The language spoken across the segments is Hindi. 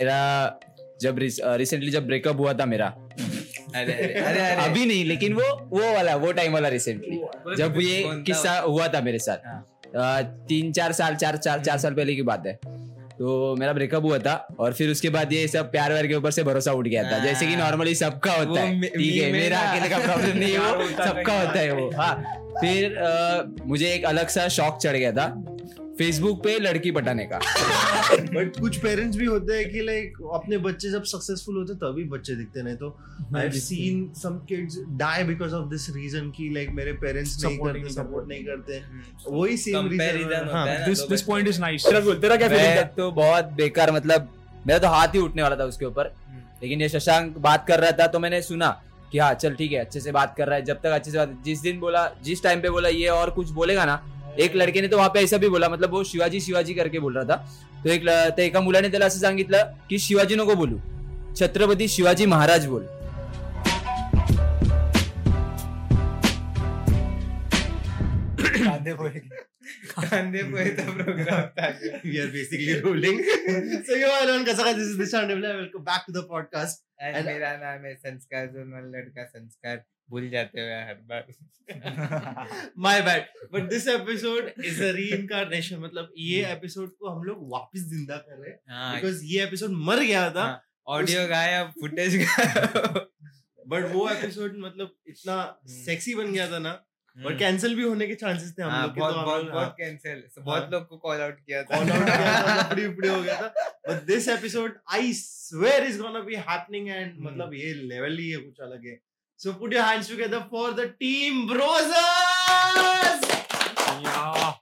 मेरा जब रिसेंटली जब ब्रेकअप हुआ था मेरा। अरे अरे अरे अभी नहीं लेकिन वो वो वाला वो टाइम वाला रिसेंटली जब ये किस्सा हुआ था मेरे साथ। हाँ। तीन चार साल चार चार चार साल पहले की बात है। तो मेरा ब्रेकअप हुआ था और फिर उसके बाद ये सब प्यार व्यार के ऊपर से भरोसा उठ गया था। जैसे कि हाँ। नॉर्मली सबका होता है। ठीक है मेरा अकेले का प्रॉब्लम नहीं है वो सबका होता है वो। हाँ। फिर मुझे एक अलग सा शौक चढ़ गया था। फेसबुक पे लड़की पटाने का। बट कुछ पेरेंट्स भी होते हैं कि लाइक अपने बच्चे जब सक्सेसफुल होते हैं तभी बच्चे दिखते नहीं तो I have seen some kids die because of this reason कि लाइक मेरे पेरेंट्स नहीं करते सपोर्ट नहीं करते। हम्म। वही सेम रीजन होता this this point is nice तेरा बोल तेरा क्या फीलिंग तो बहुत बेकार मतलब मेरा तो हाथ ही उठने वाला था उसके ऊपर। हम्म। लेकिन ये शशांक बात कर रहा था तो मैंने सुना कि हाँ चल ठीक है अच्छे से बात कर रहा है। जब तक अच्छे से बात जिस दिन बोला जिस टाइम पे बोला ये और कुछ बोलेगा ना एक लड़के ने तो वहाँ पे ऐसा भी बोला मतलब वो शिवाजी शिवाजी करके बोल रहा था। तो एक तर एका मुलाने त्याला असं सांगितलं की शिवाजी नको बोलू छत्रपती शिवाजी महाराज बोल. Kande pohe. Kande पोहेचा programme Dishan Devla welcome back to the podcast. मेरा नाम है संस्कार जोनल लड़का संस्कार. भूल जाते हुए हर बार। My bad. But this episode is a reincarnation. मतलब ये एपिसोड को हम लोग वापस ज़िंदा कर रहे हैं। हाँ। बिकॉज़ ये एपिसोड मर गया था। हाँ, ऑडियो गायब फुटेज गायब बट वो एपिसोड मतलब इतना। सेक्सी बन गया था ना। और कैंसिल भी होने के चांसेस थे हम हाँ, लोग के बहुत तो बहुत बहुत कैंसिल बहुत हाँ। लोग को कॉल आउट किया था। ऑल आउट किया था लपड़ी उपड़ी हो गया था। But this episode I swear is gonna be happening and Hmm. मतलब ये लेवल ही है कुछ अलग है। So put your hands together for the team Brozers Yeah.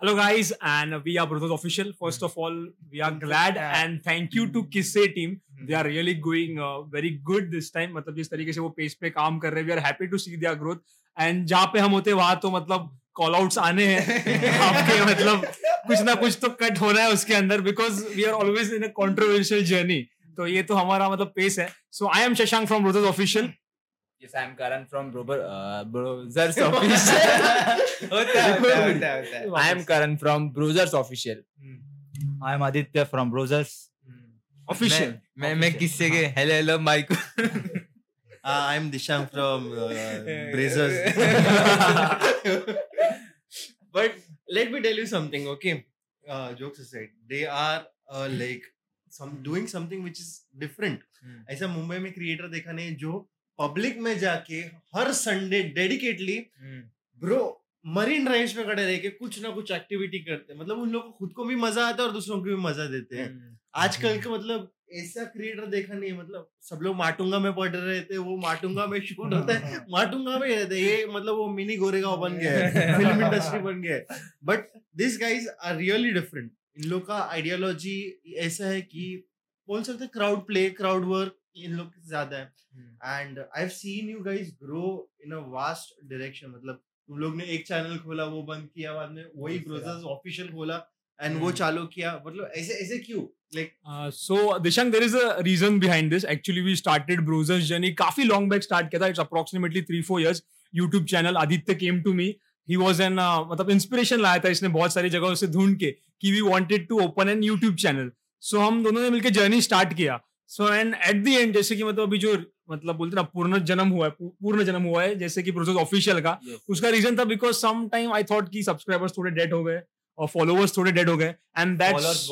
Hello guys, and we are Brothers Official. First of all, we are glad Yeah. and thank you to Kisse team. They are really going uh, very good this time. मतलब जिस तरीके से वो पेज पे काम कर रहे हैं, we are happy to see their growth. And जहाँ पे हम होते हैं वहाँ तो मतलब कॉल आउट्स आने हैं आपके मतलब कुछ ना कुछ तो कट होना है उसके अंदर because we are always in a controversial journey तो ये तो हमारा मतलब पेस है so I am Shashank from Brothers official Yes, I am Karan from Brober, uh, Browsers Official. होता है होता है होता है I am Karan from Browsers Official. I am Aditya from Browsers. मैं मैं मैं किससे के hello hello mike I am Dishang from Brozers but let me tell you something okay uh, jokes aside they are uh, like some is something which is different. हम्म। ऐसा मुंबई में क्रिएटर देखा नहीं जो पब्लिक में जाके हर Sunday dedicatedly bro Marine Drives पे खड़े रह के कुछ ना कुछ एक्टिविटी करते हैं। मतलब उन लोगों को खुद को भी मज़ा आता है और दूसरों को भी मज़ा देते हैं। आजकल के मतलब ऐसा क्रिएटर देखा नहीं है मतलब सब लोग माटुंगा में पढ़ रहे थे वो माटुंगा में शूट होता है माटुंगा में रहते ये मतलब वो मिनी गोरेगा बन गया है फ़िल्म इंडस्ट्री बन गया है। But this guys are really different इन लोग का आइडियोलॉजी ऐसा है कि बोल सकते क्राउड प्ले क्राउड वर्क इन लोग ज़्यादा है। And I have seen you guys grow in a vast direction मतलब तुम लोग ने एक चैनल खोला वो बंद किया बाद में वही ब्रोजर्स ऑफिशियल खोला एंड वो चालू किया। मतलब ऐसे ऐसे क्यों? So Dishank there is a reason behind this actually we started Brozers journey काफ़ी लॉन्ग बैक स्टार्ट किया था. It's approximately three four years YouTube channel Aditya came to me He was an uh, मतलब inspiration लाया था इसने बहुत सारी जगहों से ढूंढ के कि we wanted to open an YouTube channel. So हम दोनों ने मिलकर जर्नी स्टार्ट किया. So and at the end जैसे कि मतलब अभी जो मतलब बोलते ना पूर्ण जन्म हुआ है पूर्ण जन्म हुआ है जैसे कि प्रोसेस ऑफिशियल का yes. उसका रीजन था because some time I thought कि सब्सक्राइबर्स थोड़े डेड हो गए और फॉलोअर्स थोड़े डेड हो गए एंड Followers दैट्स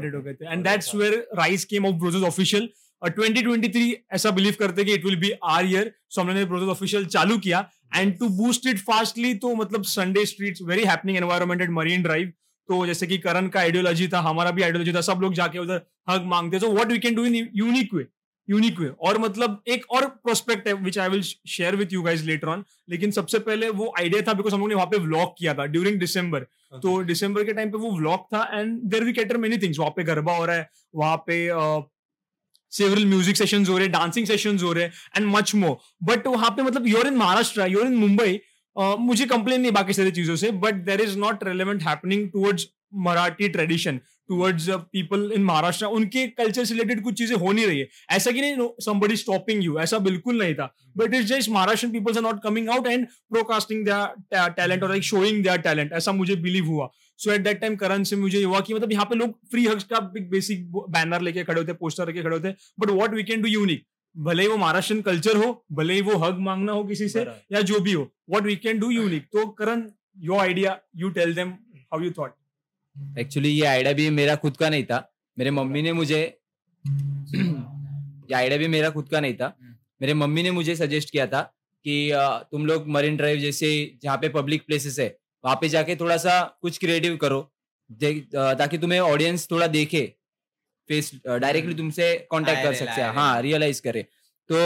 डेड हो गए and that's where rise came of Brozers official और 2023 ऐसा बिलीव करते कि it will be our year so हमने ब्रोजेस ऑफिशियल चालू किया. And to boost it fastly तो मतलब Sunday streets very happening environment at Marine Drive तो जैसे कि करण का आइडियोलॉजी था हमारा भी आइडियोलॉजी था सब लोग जाके उधर हक मांगते so what we can do in unique way unique way और मतलब एक और प्रोस्पेक्ट है which I will share with you guys later on लेकिन सबसे पहले वो आइडिया था बिकॉज़ हम लोग ने वहाँ पे व्लॉग किया था ड्यूरिंग दिसंबर तो दिसंबर के टाइम पे वो व्लॉग था and there we cater many things वहाँ पे गरबा हो रहा है वहाँ पे सेवरल म्यूज़िक सेशंस हो रहे डांसिंग सेशन हो रहे एंड मच मोर बट वहाँ पे मतलब you're in Maharashtra you're in Mumbai मुझे कंप्लेन नहीं बाकी सारी चीज़ों से but there is not relevant happening towards Marathi tradition towards people in Maharashtra उनके कल्चर से रिलेटेड कुछ चीज़ें हो नहीं रही है। ऐसा कि नहीं समबडी स्टॉपिंग यू ऐसा बिल्कुल नहीं था। But it's just Maharashtra peoples are not coming out and broadcasting talent और लाइक शोइंग देयर टैलेंट ऐसा मुझे बिलीव हुआ। So at that time Karan से मुझे हुआ कि मतलब यहाँ पे लोग फ्री हग्स का बेसिक बैनर लेके खड़े होते पोस्टर लेके खड़े होते but what we can do unique भले ही वो महाराष्ट्रन कल्चर हो भले ही वो हग मांगना हो किसी से या जो भी हो what we can do unique तो Karan your idea you tell them how you thought actually ये आइडिया भी मेरा खुद का नहीं था। मेरे मम्मी ने मुझे ये आइडिया भी मेरा खुद का नहीं था। मेरे मम्मी ने मुझे सजेस्ट किया था कि तुम लोग मरीन ड्राइव जैसे जहाँ पे पब्लिक प्लेसेस है वहाँ पे जाके थोड़ा सा कुछ क्रिएटिव करो। ताकि तुम्हें ऑडियंस थोड़ा देखे। फेस डायरेक्टली तुमसे कांटेक्ट कर सकते हैं। हाँ रियलाइज़ करे। तो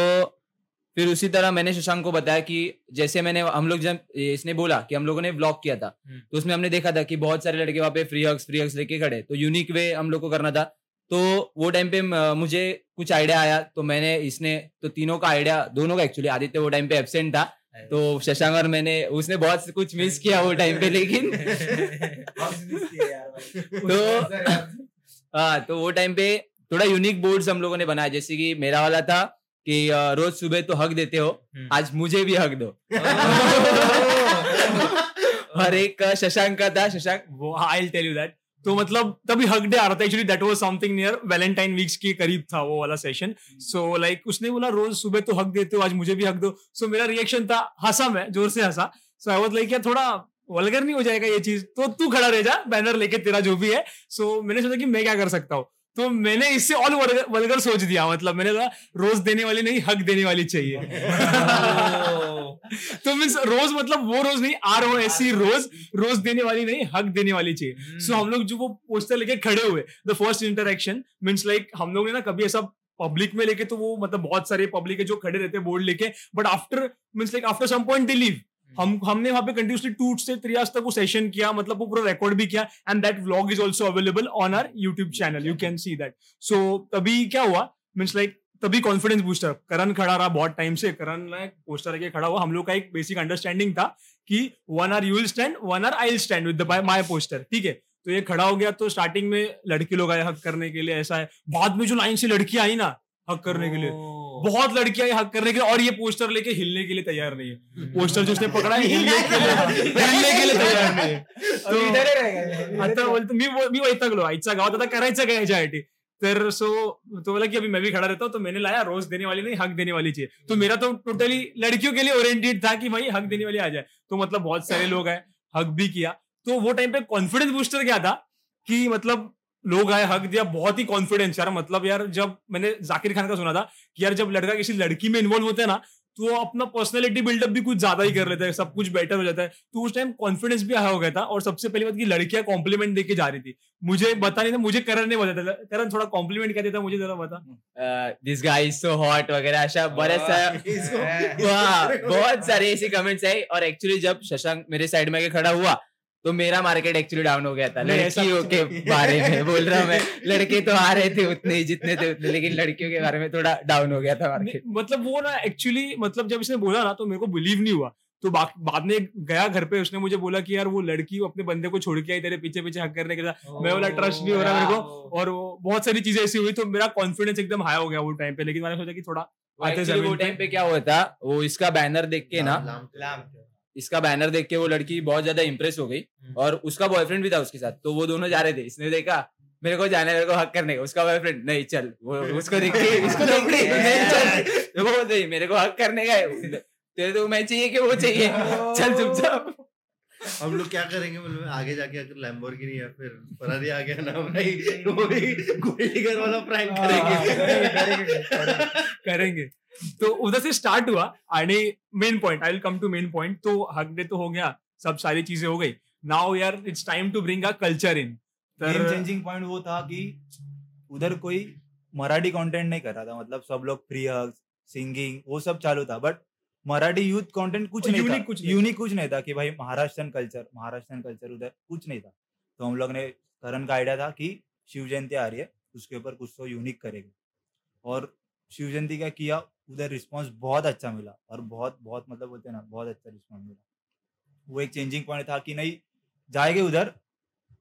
फिर उसी तरह मैंने शशांक को बताया कि जैसे मैंने हम लोग जब इसने बोला कि हम लोगों ने व्लॉग किया था तो उसमें हमने देखा था कि बहुत सारे लड़के वहाँ पे फ्री हग्स फ्री हग्स लेके खड़े। तो यूनिक वे हम लोग को करना था। तो वो टाइम पे मुझे कुछ आइडिया आया तो मैंने इसने तो तीनों का आइडिया दोनों का एक्चुअली आदित्य वो टाइम पे एबसेंट था। तो शशांक और मैंने उसने बहुत कुछ मिस किया वो टाइम पे लेकिन तो हाँ तो वो टाइम पे थोड़ा यूनिक बोर्ड्स हम लोगों ने बनाया जैसे कि मेरा वाला था कि रोज सुबह तो हक देते हो आज मुझे भी हक दो। और एक शशांक का था शशांक वो आई टेल यू दैट तो मतलब तभी हक डे आ रहा था actually that was something near Valentine weeks के करीब था वो वाला सेशन सो लाइक उसने बोला रोज सुबह तो हक देते हो आज मुझे भी हक दो. सो so, मेरा रिएक्शन था हंसा मैं ज़ोर से हंसा. सो आई वाज लाइक यार थोड़ा वलगर नहीं हो जाएगा ये चीज़? तो तू खड़ा रह जा बैनर लेके तेरा जो भी है. सो so, मैंने सोचा कि मैं क्या कर सकता हूँ? तो मैंने इससे और वलगर सोच दिया मतलब मैंने कहा रोज देने वाली नहीं हक देने वाली चाहिए. तो मीन्स रोज मतलब वो रोज नहीं आर ओ एस सी रोज रोज देने वाली नहीं हक देने वाली चाहिए। सो हम लोग जो वो पोस्टर लेके खड़े हुए the first interaction means like हम लोग ने ना कभी ऐसा पब्लिक में लेके तो वो मतलब बहुत सारे पब्लिक है जो खड़े रहते हैं बोर्ड लेके but after means like after some point they leave हम हमने वहाँ पे कंटिन्यूसली टू से थ्री आवर्स तक वो सेशन किया मतलब वो पूरा रिकॉर्ड भी किया and that vlog is also available on our YouTube channel you can see that so तभी क्या हुआ? मीन्स लाइक तभी कॉन्फिडेंस बूस्टर करण खड़ा रहा बहुत टाइम से। करण ने पोस्टर लेके खड़ा हुआ। हम लोग का एक बेसिक अंडरस्टैंडिंग था कि one or you'll stand one or I stand with my poster ठीक है? तो ये खड़ा हो गया तो स्टार्टिंग में लड़के लोग आए हक करने के लिए ऐसा है। बाद में जो लाइन से लड़की आई ना हक करने के लिए। बहुत लड़कियाँ आई हक करने के लिए और ये पोस्टर लेके हिलने के लिए तैयार नहीं है। पोस्टर जो उसने पकड़ा है हिलने के लिए हिलने के लिए। तैयार नाही तो आता बोलतो मी मी वैतागलो आईच्या गावात आता करायचं काय याच्यासाठी तर सो तो बोला कि अभी मैं भी खड़ा रहता हूँ तो मैंने लाया, रोज देने वाली नहीं, हक देने वाली चाहिए। तो मेरा तो टोटली लड़कियों के लिए ओरिएंटेड था कि भाई हक देने वाली आ जाए। तो मतलब बहुत सारे लोग आए, हक भी किया। तो वो टाइम पे कॉन्फिडेंस बूस्टर क्या था कि मतलब लोग आए, हक दिया, बहुत ही कॉन्फिडेंस यार मतलब यार, जब मैंने जाकिर खान का सुना था कि यार, जब लड़का किसी लड़की में इन्वॉल्व होता है ना तो वो अपना पर्सनैलिटी बिल्डअप भी कुछ ज़्यादा ही कर लेता है सब कुछ बेटर हो जाता है। तो उस टाइम कॉन्फिडेंस भी हाई हो गया था और सबसे पहली बात की लड़कियाँ कॉम्प्लीमेंट देके जा रही थी। मुझे बता नहीं था मुझे करण नहीं बताता था। करण थोड़ा कॉम्प्लीमेंट कहते देता मुझे जरा बता this guy is so hot वगैरह ऐसा साऱ्या हाँ, बहुत सारे ऐसे कमेंट्स आए। और एक्चुअली जब शशांक मेरे साइड में आके खड़ा हुआ तो मेरा मार्केट एक्चुअली डाउन हो गया था। लड़कियों के बारे में बोल रहा हूँ मैं। लड़के तो आ रहे थे उतने ही जितने थे उतने लेकिन लड़कियों के बारे में थोड़ा डाउन हो गया था मार्केट मतलब वो ना एक्चुअली मतलब जब इसने बोला ना तो मेरे को बिलीव नहीं हुआ। तो बा- बाद में गया घर पे उसने मुझे बोला कि यार वो लड़की अपने बंदे को छोड़ के आई तेरे पीछे पीछे हक करने के लिए मैं बोला ट्रस्ट नहीं हो रहा मेरे को। और वो बहुत सारी चीज़ें ऐसी हुई तो मेरा कॉन्फिडेंस एकदम हाई हो गया वो टाइम पे। लेकिन मैंने सोचा कि थोड़ा आते वो पे- टाइम पे क्या हुआ था वो इसका बैनर देख के ना इसका बैनर देख के वो लड़की बहुत ज़्यादा इंप्रेस हो गई और उसका बॉयफ्रेंड भी था उसके साथ। तो वो दोनों जा रहे थे। इसने देखा मेरे को जाने मेरे को हक करने का। उसका बॉयफ्रेंड नहीं चल वो उसको देख के इसको नहीं चल। तो वो नहीं मेरे को हक करने का है। तेरे तो मैं चाहिए कि वो चाहिए। चल चुपचाप हम लोग क्या करेंगे? मतलब आगे जाके अगर लैम्बोर्गिनी या फिर फरारी आ गया ना भाई वो भी गोल्डीगर वाला प्रैंक करेंगे। करेंगे। तो उधर से स्टार्ट हुआ आणि main point I will come to main point तो हक डे तो हो गया सब सारी चीज़ें हो गई। नाउ यार it's time to bring a culture in changing point वो था कि उधर कोई मराठी कंटेंट नहीं कर रहा था मतलब सब लोग फ्री हग्स सिंगिंग वो सब चालू था बट मराठी यूथ कंटेंट कुछ नहीं था। कुछ यूनिक कुछ नहीं था कि भाई महाराष्ट्रन कल्चर महाराष्ट्रन कल्चर उधर कुछ नहीं था। तो हम लोग ने करण का आइडिया था कि शिव जयंती आ रही है उसके ऊपर कुछ तो यूनिक करेंगे। और शिव जयंती का किया उधर रिस्पांस बहुत अच्छा मिला और बहुत बहुत मतलब बोलते हैं ना बहुत अच्छा रिस्पांस मिला वो एक चेंजिंग पॉइंट था कि नहीं जाएँगे उधर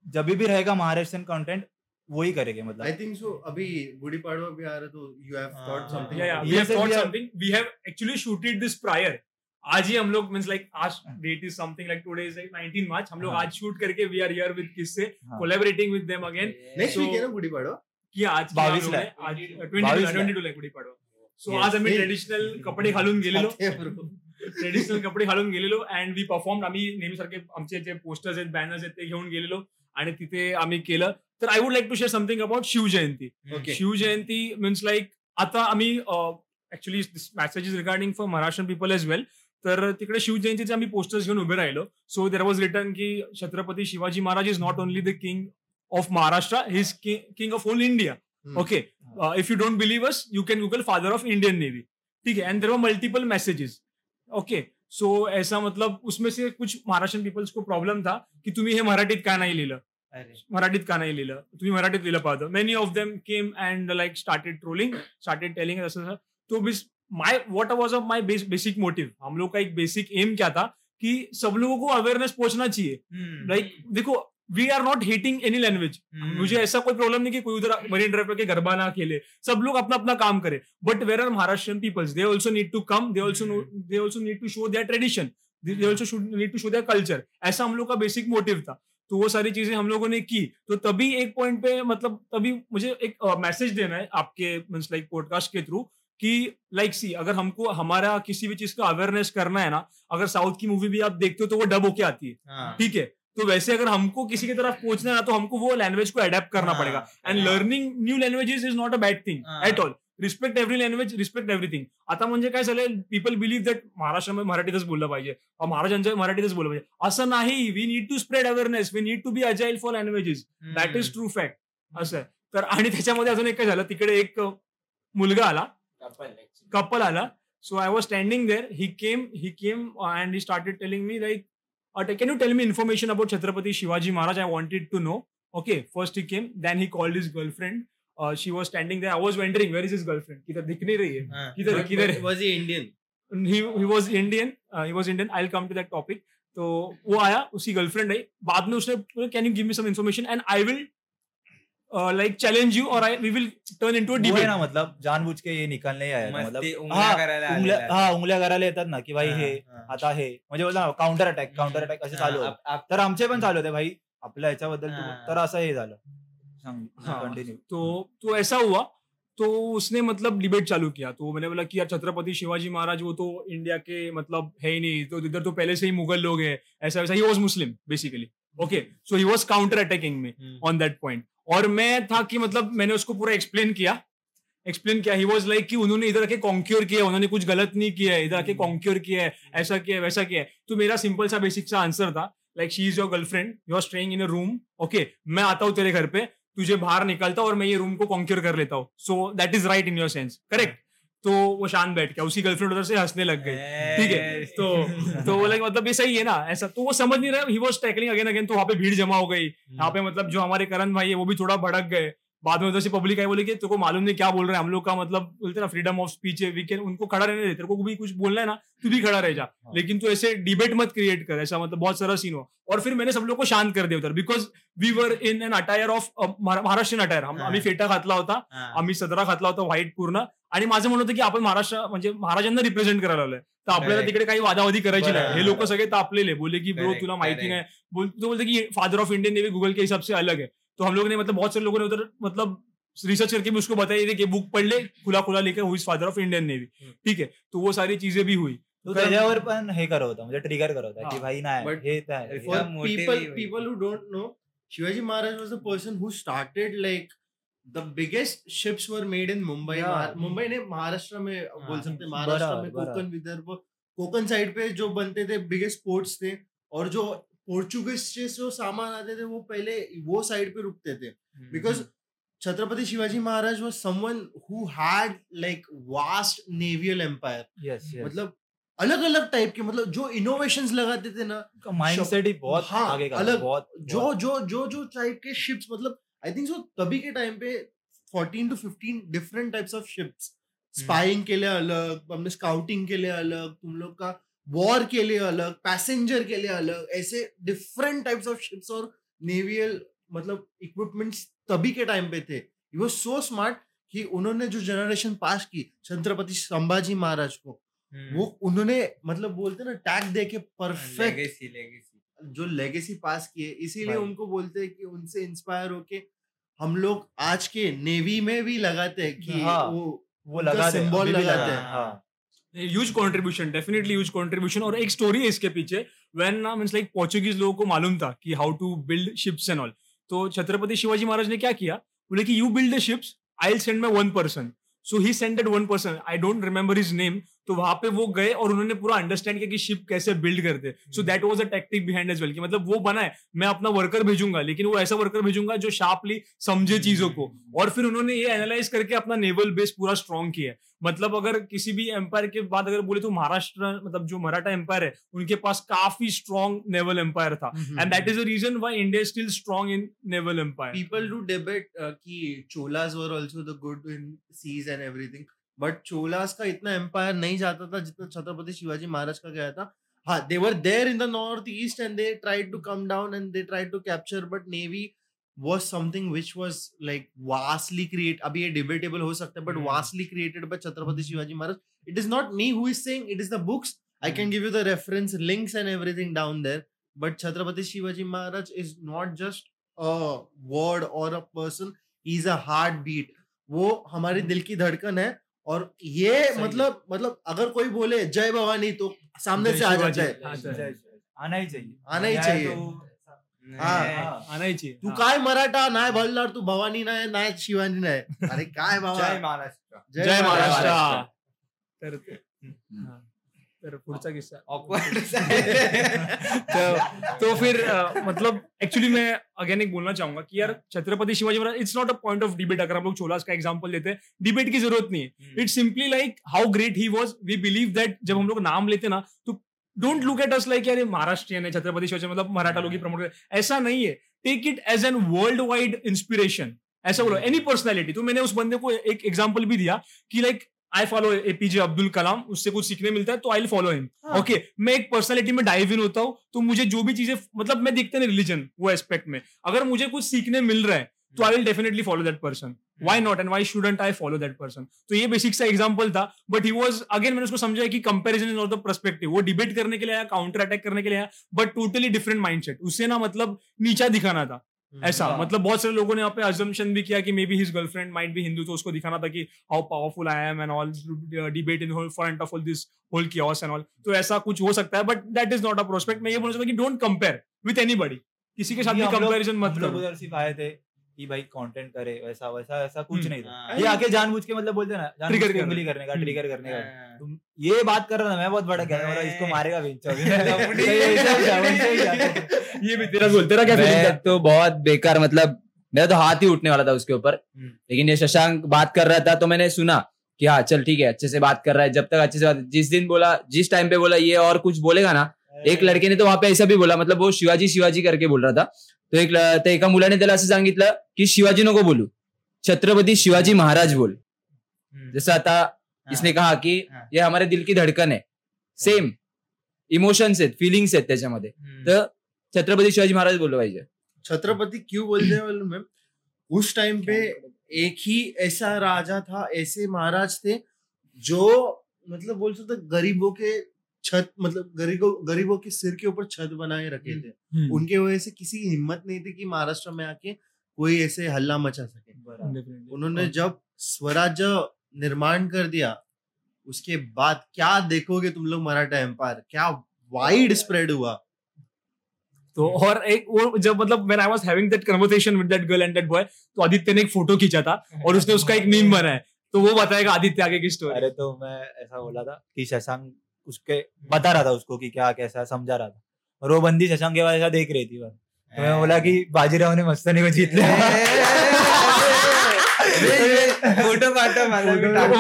जब भी रहेगा महाराष्ट्रन कंटेंट वही करेंगे मतलब आई थिंक सो अभी गुड़ी पाड़वा भी आ रहा तो यू हैव थॉट हाँ. Something yeah, yeah. Yes, We have sir, thought we have- something. We have actually shooted this prior. आज ही हम लोग मीन्स लाइक आज date is something like today is like 19 March हम लोग हाँ। आज शूट करके वी आर हियर विद किस से हाँ। Collaborating with them again next week है ना गुड़ी पाड़वा किया आज 22 लोगों ला ने आहे. आज 22 22 ला आहे. 22 ला गुढी पाडवा सो. आज आम्ही. ट्रेडिशनल कपडे घालून गेलेलो. ट्रेडिशनल कपडे घालून गेलेलो अँड वी परफॉर्म आम्ही नेहमीसारखे आमचे जे पोस्टर्स आहेत बॅनर्स आहेत ते घेऊन गेलेलो आणि तिथे आम्ही केलं तर I would like to share something about Shivjayanti. Shivjayanti means like आता आम्ही actually message is regarding for Maharashtra people as well तर तिकडे शिवजयंतीचे आम्ही पोस्टर्स घेऊन उभे राहिलो सो देर वॉज रिटर्न की Chhatrapati Shivaji Maharaj is not only the king of Maharashtra his king of all India. Okay if you don't believe us you can Google father of Indian navy ठीक है? And there were multiple messages okay so ऐसा मतलब उसमें से कुछ महाराष्ट्र पीपल्स को प्रॉब्लम था की तुम्ही हे मराठीत का नाही लिहिलं. मराठीत का नाही लिहिलं. तुम्ही मराठीत लिहिलं पाहतं. Many of them came and like started trolling started telling असं. तो बिस my what was of my basic motive हम लोग का एक बेसिक एम क्या था? कि सब लोगों को अवेयरनेस पहुँचना चाहिए. हम्म, लाइक देखो we are not hating any language मुझे ऐसा कोई प्रॉब्लम नहीं कि कोई उधर मरीन ड्राइव के गरबा ना खेले। सब लोग अपना अपना काम करे। But where are Maharashtrian peoples they also need to come they also they also need to show their tradition they also need to show their culture ऐसा हम लोग का बेसिक मोटिव था। तो वो सारी चीज़ें हम लोगों ने की। तो तभी एक पॉइंट पे मतलब तभी मुझे एक मैसेज देना है आपके मीन्स लाइक पॉडकास्ट के थ्रू कि लाइक सी अगर हमको हमारा किसी भी चीज़ का अवेयरनेस करना है ना अगर साउथ की मूवी भी आप देखते हो तो वो डब होके आती है। हाँ, ठीक है? तो वैसे अगर हमको किसी की तरफ पहुंचना है तो हमको वो लैंग्वेज को अडेप्ट करना हाँ, पड़ेगा। एंड हाँ. Learning new languages is not a bad thing हाँ. At all respect every language respect everything आता म्हणजे काय झालंय पीपल बिलीव्ह दॅट महाराष्ट्रामध्ये मराठीतच बोललं पाहिजे. महाराजांच्या मराठीतच बोललं पाहिजे. असं नाही. We need to spread awareness we need to be agile for languages that is true fact असं. आहे तर आणि त्याच्यामध्ये अजून एक काय झालं तिकडे एक मुलगा आला. ala. So I was standing there. He came, he came uh, and he started telling me like, uh, can you tell me information about Chhatrapati Shivaji Maharaj? I wanted to know. Okay, first he came, then he called his girlfriend. Uh, she was standing there. I was wondering, where is his girlfriend? किधर दिख नहीं रही है. हाँ. किधर है, किधर है? Was he Indian? he he was Indian. Uh, he was Indian. I'll come to that topic. तो वो आया उसकी गर्लफ्रेंड आई बाद में उसने can you give me some information and I will like challenge you और I we will turn into a है डिबेट ना मतलब जानबूज के ये निकालने ही आया मस्ती मतलब उंगल्या करायला उंगल्या आलेला हा उंगल्या करायला येतात ना की भाई हे आता हे। म्हणजे बोलता काउंटर अटॅक काउंटर अटॅक असे चालू हाँ, तर आमचे पण चालू होते भाई आपल्या ह्याच्याबद्दल तू- हा. तर असं हे झालं. कंटिन्यू तो तो ऐसा हुआ। तो उसने मतलब डिबेट चालू किया। तो मैंने बोला कि यार छत्रपति शिवाजी महाराज वो तो इंडिया के मतलब है ही नहीं। तो इधर तो पहले से ही मुगल लोग हैं ऐसा वैसा he was Muslim basically okay so he was counter attacking में. ऑन दैट पॉइंट और मैं था कि मतलब मैंने उसको पूरा एक्सप्लेन किया। एक्सप्लेन किया। ही वॉज़ लाइक कि उन्होंने इधर आके कॉन्क्योर किया उन्होंने कुछ गलत नहीं किया है। इधर आके कॉन्क्योर किया है। ऐसा किया है वैसा किया है। तो मेरा सिंपल सा बेसिक सा आंसर था। Like she is your girlfriend you are staying in a room okay मैं आता हूँ तेरे घर पे। तुझे बाहर निकलता हूँ और मैं ये रूम को कॉन्क्योर कर लेता हूँ। So that is right in your sense correct तो वो शांत बैठ गया उसी गर्लफ्रेंड उधर से हंसने लग गई ठीक है? तो तो वो लाइक मतलब ये सही है ना ऐसा तो वो समझ नहीं रहा he was tackling again again तो वहाँ पे भीड़ जमा हो गई। यहाँ पे मतलब जो हमारे करण भाई है वो भी थोड़ा भड़क गए। बाद में उधर से पब्लिक आई बोले कि तेरे को मालूम नहीं क्या बोल रहे हैं हम लोग का मतलब बोलते ना फ्रीडम ऑफ़ स्पीच है वी कैन उनको खड़ा रहने दे तेरे को भी कुछ बोलना है ना तू भी खड़ा रह जा। लेकिन तू ऐसे डिबेट मत क्रिएट कर ऐसा मतलब बहुत सारा सीन हो और फिर मैंने सब लोग को शांत कर दिया उधर because we were in an attire of Maharashtra attire हा. आम्ही फेटा घातला होता हाँ. आम्ही सदरा घातला होता व्हाईट पूर्ण आणि माझं म्हणत होतं की आपण महाराष्ट्र म्हणजे महाराजांना रिप्रेझेंट करायला आलोय तर आपल्याला तिकडे काही वादावादी करायची नाही. हे लोक सगळे तापलेले. बोले की ब्रो तुला माहिती नाही. बोल तो बोलते कि father of Indian navy Google के हिसाब से अलग है तो हम लोग ने मतलब बहुत सारे लोगों ने उधर मतलब रिसर्च करके भी उसको बताया ये कि बुक पढ़ ले खुला खुला लेकर हुई फादर ऑफ़ इंडियन नेवी ठीक है? तो वो सारी चीज़ें भी हुई। तो त्याच्यावर पण हे करत म्हणजे ट्रिगर करत होता की भाई नाही हे motive people, he people who don't know, Shivaji Maharaj was the person who ships were made in Mumbai. Yeah. Mah- Mumbai ने महाराष्ट्र में बोल सकते हैं महाराष्ट्र में. कोकण विदर्भ कोकण साइड पे जो बनते थे बिगेस्ट पोर्ट्स थे और जो पोर्चुगीज से जो सामान आते थे वो पहले वो साइड पे रुकते थे हम्म. because Chhatrapati Shivaji Maharaj was someone who had like vast naval empire. Yes, yes. मतलब अलग अलग टाइप के मतलब जो इनोवेशन लगाते थे ना उसका माइंडसेट ही बहुत हाँ, आगे का अलग- बहुत जो जो जो जो टाइप के शिप्स मतलब आई थिंक सो तभी के टाइम पे 14 to 15 different types of ships spying के लिए अलग हमने स्काउटिंग के लिए अलग तुम लोग का वॉर के लिए अलग पैसेंजर के लिए अलग ऐसे डिफरेंट टाइप्स ऑफ़ शिप्स और नेवियल मतलब इक्विपमेंट्स तभी के टाइम पे थे। वाज सो स्मार्ट कि उन्होंने जो जनरेशन पास की छत्रपति संभाजी महाराज को हम्म। वो उन्होंने मतलब बोलते ना टैग दे के परफेक्ट जो लेगेसी पास किए इसीलिए उनको बोलते हैं कि उनसे इंस्पायर होके हम लोग आज के नेवी में भी लगाते हैं कि हाँ, वो वो लगा भी लगाते हैं। हाँ। Huge contribution definitely huge contribution और एक स्टोरी है इसके पीछे व्हेन ना मींस लाइक पोर्चुगीज लोगों को मालूम था कि how to build ships and all तो छत्रपति शिवाजी महाराज ने क्या किया? बोले कि you build the ships I will send my one person so he sended one person I don't remember his name तो वहाँ पे वो गए और उन्होंने पूरा अंडरस्टैंड किया कि शिप कैसे बिल्ड करते। So that was a tactic behind as well कि मतलब वो बना है मैं अपना वर्कर भेजूँगा लेकिन वो ऐसा वर्कर भेजूँगा जो शार्पली समझे चीज़ों को। और फिर उन्होंने ये एनालाइज करके अपना नेवल बेस पूरा स्ट्रॉन्ग किया है। मतलब अगर किसी भी एम्पायर के बाद अगर बोले तो महाराष्ट्र मतलब जो मराठा एम्पायर है उनके पास काफ़ी स्ट्रॉन्ग नेवल एम्पायर था। And that is the reason why India still strong in naval empire people debate uh, कि cholas were also the good in seas and everything but Cholas का इतना एम्पायर नहीं जाता था जितना छत्रपति शिवाजी महाराज का गया था। हाँ they were there in the north east and they tried to come down and they tried to capture but navy was something which was like vastly create अभी ये डिबेटेबल हो सकता है but vastly created by Chhatrapati Shivaji Maharaj. It is not me who is saying it is the books I can give you the reference links and everything down there but Chhatrapati Shivaji Maharaj is not just a word और a person is a heart beat वो हमारे हम्म। दिल की धड़कन है और ये मतलब मतलब अगर कोई बोले जय भवानी तो सामने से आ जाए जाता है। हाँ, सर। जय- जय- आना ही चाहिए। आना ही चाहिए। तो- हाँ, हाँ, आना ही चाहिए। तू हाँ. काय मराठा ना भल्लार तू भवानी ना ना शिवानी ना अरे काय बाबा। जय महाराष्ट्र। जय महाराष्ट्र। महाराष्ट्र. तर पुढचा किस्सा. तो तो फिर मतलब एक्चुअली मैं अगेन एक बोलना चाहूँगा कि यार Chhatrapati Shivaji Maharaj it's not a point of debate अगर हम लोग चोलास का एग्जांपल लेते हैं डिबेट की ज़रूरत नहीं है। It's simply like how great he was we believe that जब हम लोग नाम लेते ना तो don't look at us like यार ये महाराष्ट्रियन है छत्रपति शिवाजी मतलब मराठा लोग ही प्रमोट करते ऐसा नहीं है। Take it as an world wide inspiration ऐसा बोलो एनी पर्सनैलिटी तो मैंने उस बंदे को एक एग्ज़ाम्पल भी दिया कि like I follow APJ Abdul Kalam उससे कुछ सीखने मिलता है तो आई फॉलो हिम। ओके मैं एक पर्सनैलिटी में डाइव इन होता हूँ तो मुझे जो भी चीज़ें मतलब मैं देखते ना रिलीजन वो एस्पेक्ट में। अगर मुझे कुछ सीखने मिल रहा है तो I will definitely follow that person why not and why shouldn't I follow that person तो ये बेसिक सा एग्ज़ाम्पल था बट ही वॉज़ अगेन मैंने उसको समझा कि comparison is of the perspective वो डिबेट करने के लिए आया काउंटर अटैक करने के लिए आया बट टोटली डिफरेंट माइंडसेट उससे ना मतलब नीचा दिखाना था। ऐसा हाँ। मतलब बहुत सारे लोगों ने यहाँ पे अजम्पशन भी किया कि maybe his girlfriend mind भी हिंदू तो उसको दिखाना था कि how powerful I am and all debate in whole front of all this whole chaos and all तो ऐसा कुछ हो सकता है but that is not a prospect मैं ये बोलना चाहता हूँ कि डोंट कंपेयर विथ एनी किसी के साथ भी कंपैरिजन मत करो। उधर सिर्फ़ आए थे। कि भाई कंटेंट करे वैसा वैसा ऐसा कुछ हम्म। नहीं था हाँ। ये आके जानबूझ के मतलब बोलते ना Trigger करने। करने का हम्म। ट्रिगर करने का हाँ। तुम ये बात कर रहा था मैं बहुत बड़ा क्या बोला इसको मारेगा बेंच ये भी तेरा बोल तेरा क्या फीलिंग तो बहुत बेकार मतलब मेरा तो हाथ ही उठने वाला था उसके ऊपर हम्म। लेकिन ये शशांक बात कर रहा था तो मैंने सुना कि हाँ चल ठीक है अच्छे से बात कर रहा है जब तक अच्छे से बात जिस दिन बोला जिस टाइम पे बोला ये और कुछ बोलेगा ना एक लड़के ने तो वहाँ पे ऐसा भी बोला मतलब वो शिवाजी शिवाजी करके बोल रहा था तो एक तर एका मुलाने त्याला असं सांगितलं की शिवाजी नको बोलू. छत्रपती शिवाजी महाराज बोल. जसं आता इसने कहा की हाँ. ये हमारे दिल की धडकन है. सेम इमोशन्स आहेत फिलिंग्स आहेत त्याच्यामध्ये. तर छत्रपती शिवाजी महाराज बोललं पाहिजे छत्रपति क्यों बोलते हैं है? उस टाइम पे एक ही ऐसा राजा था ऐसे महाराज थे जो मतलब बोल सकते गरीबों के छत मतलब गरीबों गरीबों के सिर के ऊपर छत बनाए रखे थे। हम्म। उनके वजह से किसी की हिम्मत नहीं थी कि महाराष्ट्र में आके कोई ऐसे हल्ला मचा सके। उन्होंने जब स्वराज्य निर्माण कर दिया उसके बाद क्या देखोगे तुम लोग मराठा एम्पायर? क्या वाइड स्प्रेड हुआ? तो और एक वो जब मतलब when I was having that conversation with that girl and that boy तो आदित्य ने एक फ़ोटो खींचा था और उसने उसका एक मीम बनाया। तो वो बताएगा आदित्य आगे की स्टोरी अरे तो मैं ऐसा बोला था कि शशांक उसके बता रहा था उसको कि क्या कैसा समझा रहा था। और वो बंदी शशांक के ऐसा देख रही थी तो मैं बोला कि बाजीराव ने मस्तानी को जीत लिया। फ़ोटो.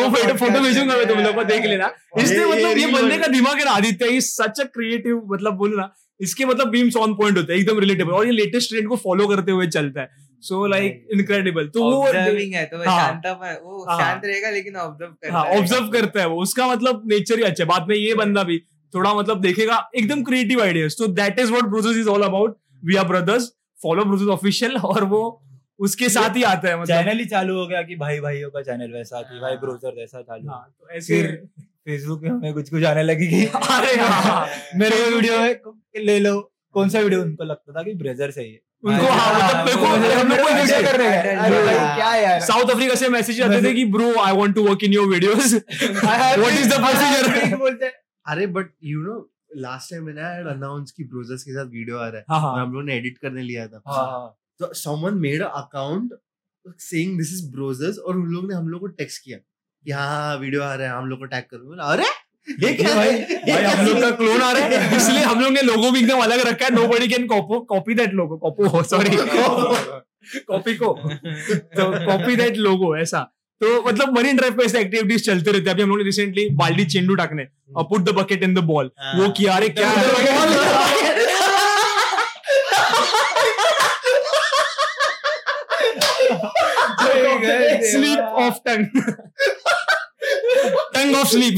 फ़ोटो फ़ोटो भेजूँगा मैं तुम लोग को देख लेना। मतलब ये ये बंदे का दिमाग है ना Aditya is such a creative मतलब बोलू ना इसके मतलब बीम्स ऑन पॉइंट होते हैं एकदम रिलेटेबल और ये लेटेस्ट ट्रेंड को फॉलो करते हुए चलता है। सो लाइक इनक्रेडिबल तो वो है तो हाँ. वो हाँ. शांत रहेगा लेकिन ऑब्ज़र्व करता हाँ ऑब्ज़र्व करता है वो। उसका मतलब नेचर ही अच्छा है। बाद में ये बंदा भी थोड़ा मतलब देखेगा एकदम क्रिएटिव आइडियाज़ तो that is what Broses is all about we are brothers follow Broses official और वो उसके साथ ही आता है मतलब। चैनल ही चालू हो गया कि भाई भाइयों का चैनल वैसा कि भाई हाँ। ब्रोजर वैसा चालू हाँ, तो ऐसे फेसबुक पे हमें कुछ कुछ आने लगी कि अरे हाँ। मेरे वीडियो है ले लो। कौन सा वीडियो उनको लगता था कि ब्रेजर सही है? उनको हाँ मतलब मेरे को हम लोग को वीडियो कर रहे हैं। क्या यार। साउथ अफ्रीका से मैसेज आते थे कि bro I want to work in your videos what is the procedure अरे but you know last time मैंने आई अनाउंस की ब्रोजर्स के साथ वीडियो आ रहा है। हाँ और हाँ हम लोग ने एडिट करने लिया था। हाँ तो someone made account saying this is Brozers और उन लोग ने हम लोग को टेक्स्ट किया कि हाँ हाँ वीडियो आ रहा है हम लोग को टैग करो अरे ये क्या भाई, भाई हम लोग का क्लोन आ रहा है। इसलिए हम लोग ने लोगो भी एकदम अलग रखा है। Nobody can copo copy that logo copo sorry copy को। तो कॉपी दैट लोगो ऐसा। तो मतलब मरीन ड्राइव पे ऐसे एक्टिविटीज़ चलते रहते हैं। अभी हम लोग रिसेंटली बाल्टी चेंडू टाकने और put the bucket in the ball वो किया अरे क्या slip of tongue tongue of slip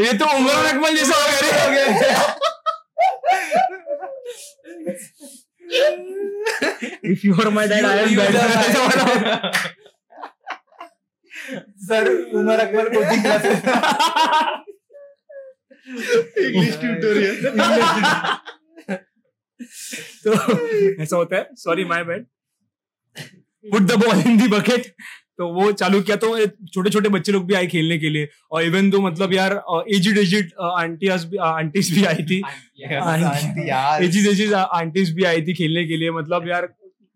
ये तो उमर अकमल जैसा हो गया if you are my dad I am bad sir Umar Akbar coaching classes English tutorial तो ऐसा होता है। Sorry my bad put the ball in the bucket तो वो चालू किया तो छोटे छोटे बच्चे लोग भी आए खेलने के लिए। और इवन दो मतलब यार एजिड एजिड आंटियाज भी आंटीज भी आई थी। एजिड एजिड आंटीज भी आई थी खेलने के लिए। मतलब यार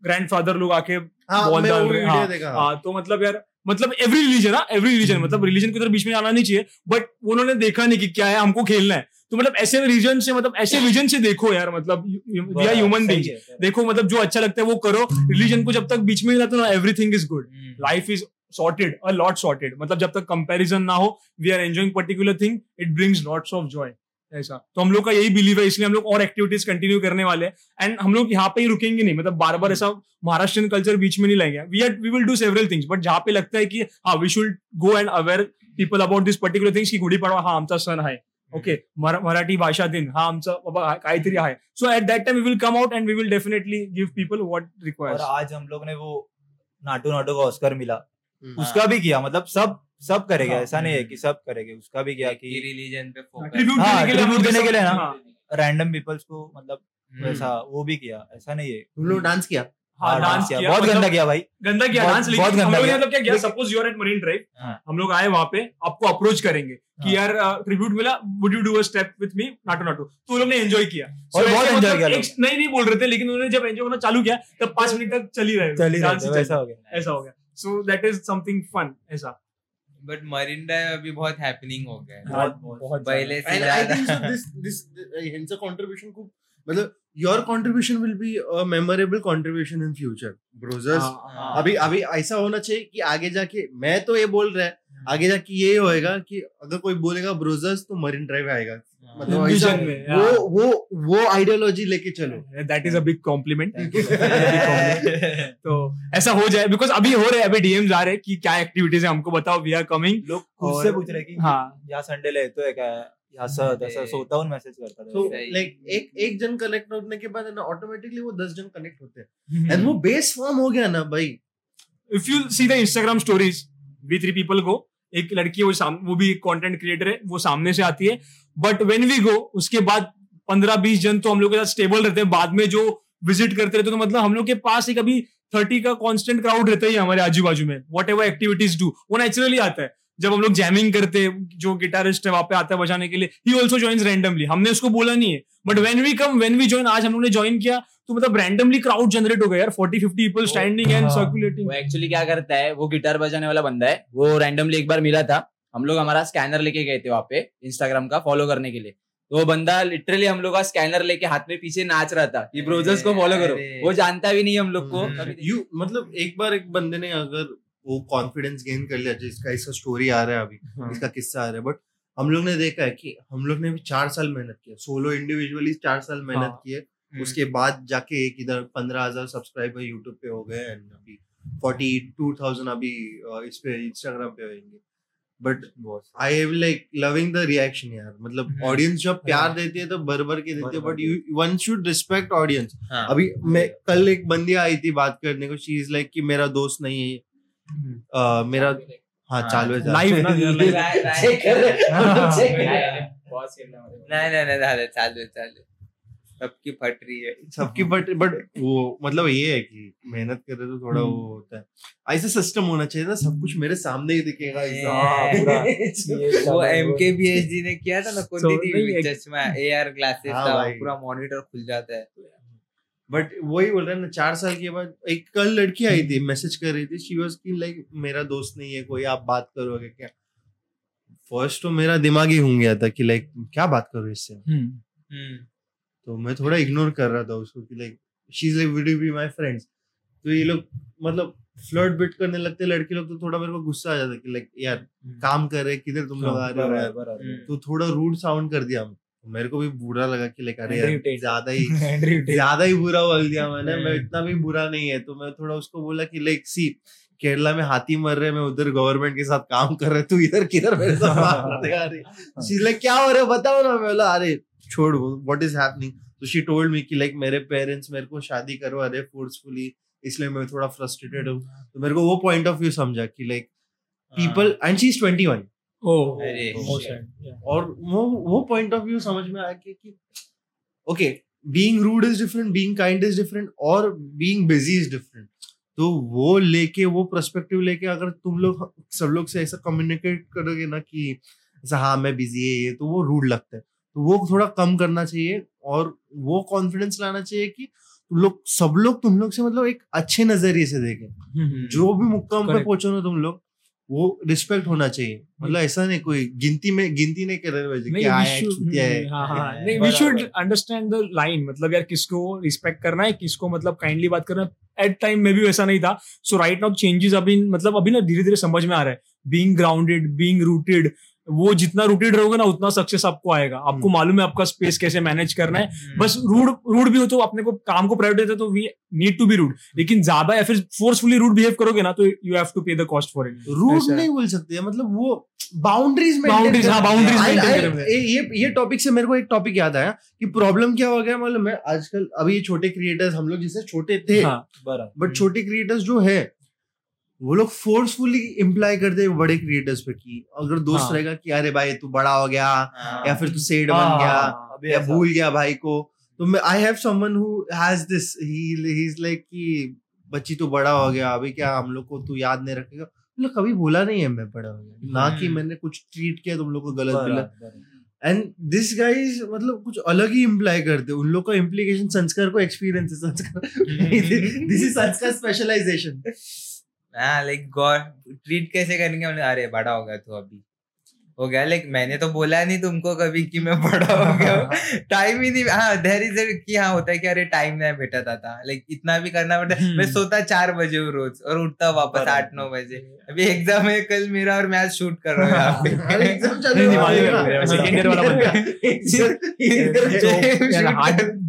ग्रैंडफादर लोग आके हाँ बॉल डाल रहे हैं। हाँ, हाँ तो मतलब यार मतलब एवरी रिलीजन ना एवरी रिलीजन मतलब रिलीजन की तरफ़ बीच में आना नहीं चाहिए बट उन्होंने देखा नहीं कि क्या है हमको खेलना है। तो मतलब ऐसे रीजन से मतलब ऐसे विजन से देखो यार मतलब वी आर ह्यूमन बींग्स देखो मतलब जो अच्छा लगता है वो करो। रिलीजन को जब तक बीच में लाते ना everything is good life is sorted a lot sorted मतलब जब तक कंपैरिजन ना हो we are enjoying particular thing it brings lots of joy ऐसा। तो हम लोग का यही बिलीव है, इसलिए हम लोग और एक्टिविटीज़ कंटिन्यू करने वाले हैं। एंड हम लोग यहाँ पे ही रुकेंगे नहीं मतलब बार बार ऐसा महाराष्ट्रियन कल्चर बीच में नहीं लाएँगे। We are we will do several things but जहाँ पे लगता है कि हाँ we should go and aware people about this particular things की गुढीपाडवा हा आमचा सण आहे ओके मराठी भाषा दिन, हा आमचा बाबा काहीतरी आहे so at that time we will come out and we will definitely give people what और रिक्वायर्स आज हम लोग ने वो नाटू नाटू का ऑस्कर मिला। उसका भी किया मतलब सब सब करेंगे हाँ। ऐसा नहीं है कि सब करेंगे उसका भी किया कि रिलीजन पे ट्रिब्यूट हाँ, देने के लिए लोग ना। हाँ, रैंडम पीपल्स को मतलब हम्म। वैसा वो भी किया ऐसा नहीं है तुम लोग डांस किया? हाँ हाँ, डांस किया बहुत मतलब- गंदा किया भाई। गंदा किया डांस बहुत गंदा लोग किया। मतलब क्या किया लेकिन- suppose you're at Marine Drive हाँ। हम लोग आए वहाँ पे आपको अप्रोच करेंगे कि हाँ। यार ट्रिब्यूट मिला would you do a step with me Naatu Naatu तो उन लोग ने एंजॉय किया। और बहुत ऐसे enjoy मतलब किया नहीं नहीं बोल रहे थे लेकिन उन्होंने जब एंजॉय करना चालू किया तब पाँच मिनट तक चल ही रहे ही। ही चल- हो गया। ऐसा हो गया। So that is something fun ऐसा। बट ड्राइव अभी बहुत हैपनिंग हो गया है। बहुत बहुत पहले से ज़्यादा। this this ह्यांचं कॉन्ट्रीब्युशन खूप मतलब your contribution will be a memorable contribution in future Brozers हाँ, अभी अभी ऐसा होना चाहिए कि आगे जाके मैं तो ये बोल रहा है आगे जाके ये होएगा कि अगर कोई बोलेगा ब्रोजर्स तो मरीन ड्राइव आएगा। मतलब में, वो हाँ। वो वो आइडियोलॉजी लेके चलो। That is a big compliment तो ऐसा हो जाए बिकॉज़ अभी हो रहे हैं अभी डीएम्स आ रहे हैं कि क्या एक्टिविटीज़ है हमको बताओ वी आर कमिंग लोग खुद और- से पूछ रहे कि हाँ। या संडेला येतोय काय? या असं तसं स्वतःहून तो सही. लाइक एक एक जन कनेक्ट होने के बाद है ना ऑटोमेटिकली वो दस जन कनेक्ट होते हैं। हम्म। एंड वो बेस फॉर्म हो गया ना भाई। If you see the Instagram stories we three people को एक लड़की है वो साम, वो भी कंटेंट क्रिएटर है वो सामने से आती है। बट वेन वी गो उसके बाद पंद्रह बीस जन तो हम लोग के साथ स्टेबल रहते हैं। बाद में जो विज़िट करते रहते हैं तो मतलब हम लोग के पास एक अभी थर्टी का कॉन्स्टेंट क्राउड रहता है हमारे आजू बाजू में। वट एवर एक्टिविटीज़ डू वो नेचुरली आता है। जब हम लोग जैमिंग करते हैं जो गिटारिस्ट है वहाँ पे आता है बजाने के लिए ही ऑल्सो ज्वाइन रैंडमली हमने उसको बोला नहीं है. But when we come when we join आज हम लोग ने ज्वाइन किया तो मतलब रैंडमली क्राउड जनरेट हो गया यार. Forty fifty people standing and. Circulating वो एक्चुअली क्या करता है वो गिटार बजाने वाला बंदा है वो रैंडमली एक बार मिला था. हम लोग हमारा स्कैनर लेके गए थे वहाँ पे इंस्टाग्राम का फॉलो करने के लिए. तो वो बंदा लिटरली हम लोग का स्कैनर लेके हाथ में पीछे नाच रहा था कि ब्रोजर्स को फॉलो करो. वो जानता भी नहीं हम लोग को. हम्म। यू मतलब एक बार एक बंदे ने अगर वो कॉन्फिडेंस गेन कर लिया जिसका इसका स्टोरी आ रहा है अभी हाँ। इसका किस्सा आ रहा है। बट हम लोग ने देखा है कि हम लोग ने भी चार साल मेहनत किया सोलो इंडिविजुअली चार साल मेहनत हाँ। किए उसके बाद जाके एक इधर पंद्रह हज़ार सब्सक्राइबर यूट्यूब पे हो गए एंड अभी फोर्टी टू थाउज़ेंड अभी इस पे इंस्टाग्राम पे होंगे but I have like loving the reaction यार। मतलब हम्म। ऑडियंस जब प्यार हाँ। देती है तो भर भर के देती है। But you one should respect audience हाँ। अभी मैं कल एक बंदी आई थी बात करने को। शी इज़ लाइक कि मेरा दोस्त नहीं है मेरा हाँ हाँ, चालू है live ना, है। रहे हैं, रहे हैं। नहीं नहीं नहीं चालू चालू सबकी फट रही है। सबकी बट बट वो मतलब ये है कि मेहनत करे तो थोड़ा हम्म। वो होता है। ऐसा सिस्टम होना चाहिए ना सब कुछ मेरे सामने ही दिखेगा। वो एम के बी एच डी ने किया था ना So, कोणती नहीं, ती ए आर ग्लासेस भाई। पूरा मॉनिटर खुल जाता है। बट वही बोल रहे हैं ना चार साल के बाद एक कल लड़की आई थी मैसेज कर रही थी शी वाज की लाइक मेरा दोस्त नहीं है कोई आप बात करोगे क्या फ़र्स्ट तो मेरा दिमाग ही घूम गया था कि लाइक क्या बात करूँ इससे हम्म. हम्म. तो मैं थोड़ा इग्नोर कर रहा था उसको कि like she is like with you be my friends तो ये लोग मतलब फ्लर्ट बिट करने लगते लड़के लोग तो थोड़ा मेरे को गुस्सा आ जाता कि लाइक यार काम कर रहे किधर तुम लोग आ रहे हो. तो थोड़ा रूड साउंड कर दिया तो मेरे को भी बुरा लगा कि लाइक अरे. ज़्यादा ही ज़्यादा ही बुरा बोल दिया मैंने। मैं। इतना भी बुरा नहीं है। तो मैं थोड़ा उसको बोला कि लाइक सी केरला में हाथी मर रहे मैं उधर गवर्नमेंट के साथ काम कर रहे तू इधर किधर मेरे साथ लाइक क्या हो रहा है? बताओ ना। मैं बोला अरे छोड़ व्हाट इज़ हैपनिंग तो शी टोल्ड मी कि लाइक मेरे पेरेंट्स मेरे को शादी करवा रहे फोर्सफुली इसलिए मैं थोड़ा फ्रस्ट्रेटेड हूँ। तो मेरे को वो पॉइंट ऑफ़ व्यू समझा कि like people and she is 21 Oh. और वो वो पॉइंट ऑफ़ व्यू समझ में आया कि, okay being rude is different being kind is different और बीइंग बिज़ी इज़ डिफरेंट तो वो लेके वो पर्सपेक्टिव लेके अगर तुम लोग सब लोग से ऐसा कम्युनिकेट करोगे ना कि ऐसा हाँ मैं बिज़ी है ये तो वो रूड लगता है। तो वो थोड़ा कम करना चाहिए और वो कॉन्फिडेंस लाना चाहिए कि तुम लोग सब लोग तुम लोग से मतलब एक अच्छे नज़रिए से देखें। हम्म. जो भी मुक्काम पे पहुंचो ना तुम लोग वो रिस्पेक्ट होना चाहिए। मतलब ऐसा नहीं कोई गिनती में गिनती नहीं कर रहे है हाँ, हाँ, है, we बराबर। should understand the मतलब यार किसको रिस्पेक्ट करना है किसको मतलब काइंडली बात करना है। एट टाइम में भी वैसा नहीं था। सो राइट नाउ चेंजेस अभी मतलब अभी ना धीरे धीरे समझ में आ रहा है। बींग ग्राउंडेड बींग रूटेड वो जितना रूटेड रहोगे ना उतना सक्सेस आपको आएगा। आपको हम्म। मालूम है आपका स्पेस कैसे मैनेज करना है। हम्म. बस रूड रूड भी हो तो अपने को काम को प्रायोरिटी देते तो we need to be rude लेकिन ज़्यादा या फिर फोर्सफुली रूड बिहेव करोगे ना तो you have to pay the cost for it rude नहीं बोल सकते मतलब वो बाउंड्रीज Boundaries, हाँ, boundaries maintain ये ये टॉपिक से मेरे को एक टॉपिक याद आया कि प्रॉब्लम क्या हो गया मतलब मैं आजकल अभी ये छोटे क्रिएटर्स हम लोग जिससे छोटे थे हाँ। बट छोटे क्रिएटर्स जो है वो लोग फोर्सफुली इम्प्लाई करते हैं बड़े क्रिएटर्स पे कि अगर दोस्त हाँ। रहेगा कि अरे भाई तू बड़ा हो गया हाँ. या फिर तू सेठ हाँ, बन गया हाँ, या भूल गया भाई को। तो मैं I have someone who has this he is like कि बच्ची तो बड़ा हो गया अभी क्या हम लोग को तू याद नहीं रखेगा? मतलब कभी बोला नहीं है मैं बड़ा हो गया। ना कि हम्म। मैंने कुछ ट्रीट किया तुम लोग को गलत गलत एंड दिस गाइज़ मतलब कुछ अलग ही इम्प्लाई करते उन लोग का इम्प्लीकेशन संस्कार को एक्सपीरियंस है संस्कार। दिस इज़ संस्कार स्पेशलाइजेशन हाँ लाइक गॉड ट्रीट कैसे करेंगे हमने? अरे बड़ा हो गया तू अभी। हो गया लाइक मैंने तो बोला नहीं तुमको कभी कि मैं बड़ा हो गया टाइम ही नहीं हाँ देर इज़ कि हाँ होता है कि अरे टाइम नहीं बेटा था लाइक इतना भी करना पड़ता है। हम्म। मैं सोता चार बजे हूँ रोज और उठता वापस आठ नौ बजे। अभी एग्ज़ाम है कल मेरा और मैं आज शूट कर रहा हूँ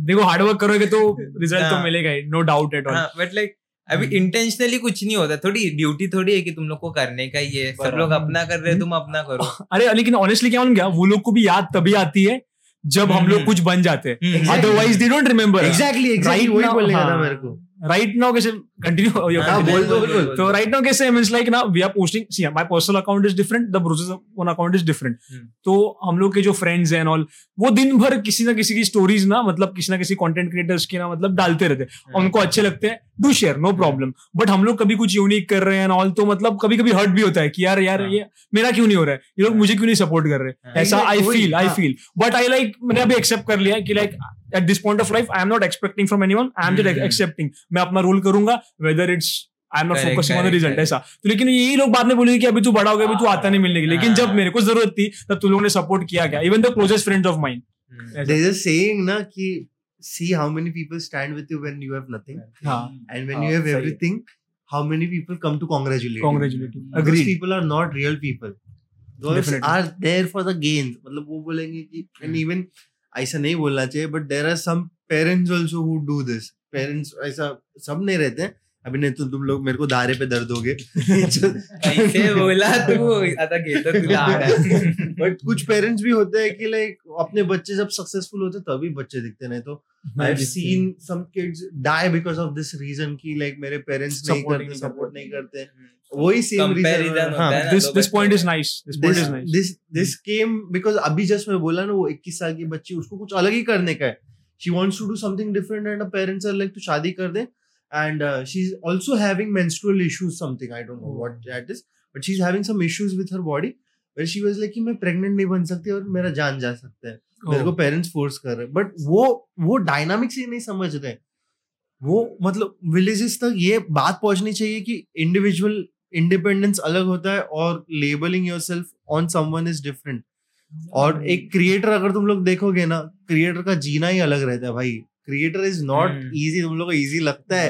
देखो हार्डवर्क करोगे तो रिज़ल्ट तो हाँ। मिलेगा नो डाउट एट ऑल हाँ बट लाइक अभी हम्म। इंटेंशनली कुछ नहीं होता थोड़ी ड्यूटी थोड़ी है कि तुम लोग को करने का ही है सब लोग अपना कर रहे हैं तुम अपना करो अरे लेकिन ऑनेस्टली क्या क्या वो लोग को भी याद तभी आती है जब हम लोग हम्म। कुछ बन जाते हैं हम्म, otherwise they don't remember exactly exactly वही बोलने का था हाँ। मेरे को राइट नाउ कैसे कंटिन्यू हाँ, बोल दो, बोल दो। तो राइट नाउ कैसे मींस लाइक ना we are posting see my personal account is different the Broses one account is different हम्म। तो हम लोग के जो फ्रेंड्स हैं ऑल वो दिन भर किसी ना किसी की स्टोरीज ना मतलब किसी ना किसी कंटेंट क्रिएटर्स की ना मतलब डालते रहते हैं हम्म। उनको अच्छे लगते हैं do share no problem but हम लोग कभी कुछ यूनिक कर रहे हैं ऑल तो मतलब कभी कभी हर्ट भी होता है कि यार यार हाँ। ये मेरा क्यों नहीं हो रहा है? ये लोग मुझे क्यों नहीं सपोर्ट कर रहे? हाँ। ऐसा आई फील आई हाँ। फील बट आई लाइक मैंने अभी एक्सेप्ट कर लिया कि like at this point of life I am not expecting from anyone I am just. Accepting मैं अपना रोल करूँगा whether it's I am not Correct, focusing on the correct, result. ऐसा। तो लेकिन यही लोग बाद में बोलेंगे कि अभी तू बड़ा हो गया अभी तू आता नहीं मिलने के लिए। लेकिन जब हाँ। मेरे को ज़रूरत थी तब तुम लोगों ने सपोर्ट किया गया even the closest friends of mind na कि see how many people stand with you when you have nothing हाँ and when हाँ, you have everything how many people come to congratulate congratulate you. Congratulate Those people are not real people. Those Definitely. are there for the gains. मतलब वो बोलेंगे कि and even ऐसा नहीं बोलना चाहिए but there are some parents also who do this. Parents ऐसा सब नहीं रहते हैं अभी नहीं तो तुम लोग मेरे को दारे पे दर्द होगे ऐसे बोला तू आता घेतो तुला आडा. बट कुछ पेरेंट्स भी होते हैं कि लाइक अपने बच्चे जब सक्सेसफुल होते तभी बच्चे दिखते नहीं तो I've seen some kids die because of this reason ki like mere parents nahi karte nahi karte वही सेम रीजन हाँ this this this point is nice this came because अभी जस्ट मैं बोला ना वो 21 साल की बच्ची उसको कुछ अलग ही करने का है। She wants to do something different and her parents are like तू शादी कर दे। And she is also having menstrual issues something I don't know what that is but she is having some issues with her body where she was like कि मैं pregnant नहीं बन सकती और मेरा जान जा सकता है। oh. मेरे को Oh. पेरेंट्स फोर्स कर रहे हैं। बट वो वो डायनामिक्स ही नहीं समझ रहे। वो मतलब विलेजेस तक ये बात पहुंचनी चाहिए कि इंडिविजुअल इंडिपेंडेंस अलग होता है और labelling yourself on someone is different और एक क्रिएटर अगर तुम लोग देखोगे ना क्रिएटर का जीना ही अलग रहता है भाई। Creator is not. इजी तुम लोग को इजी लगता है।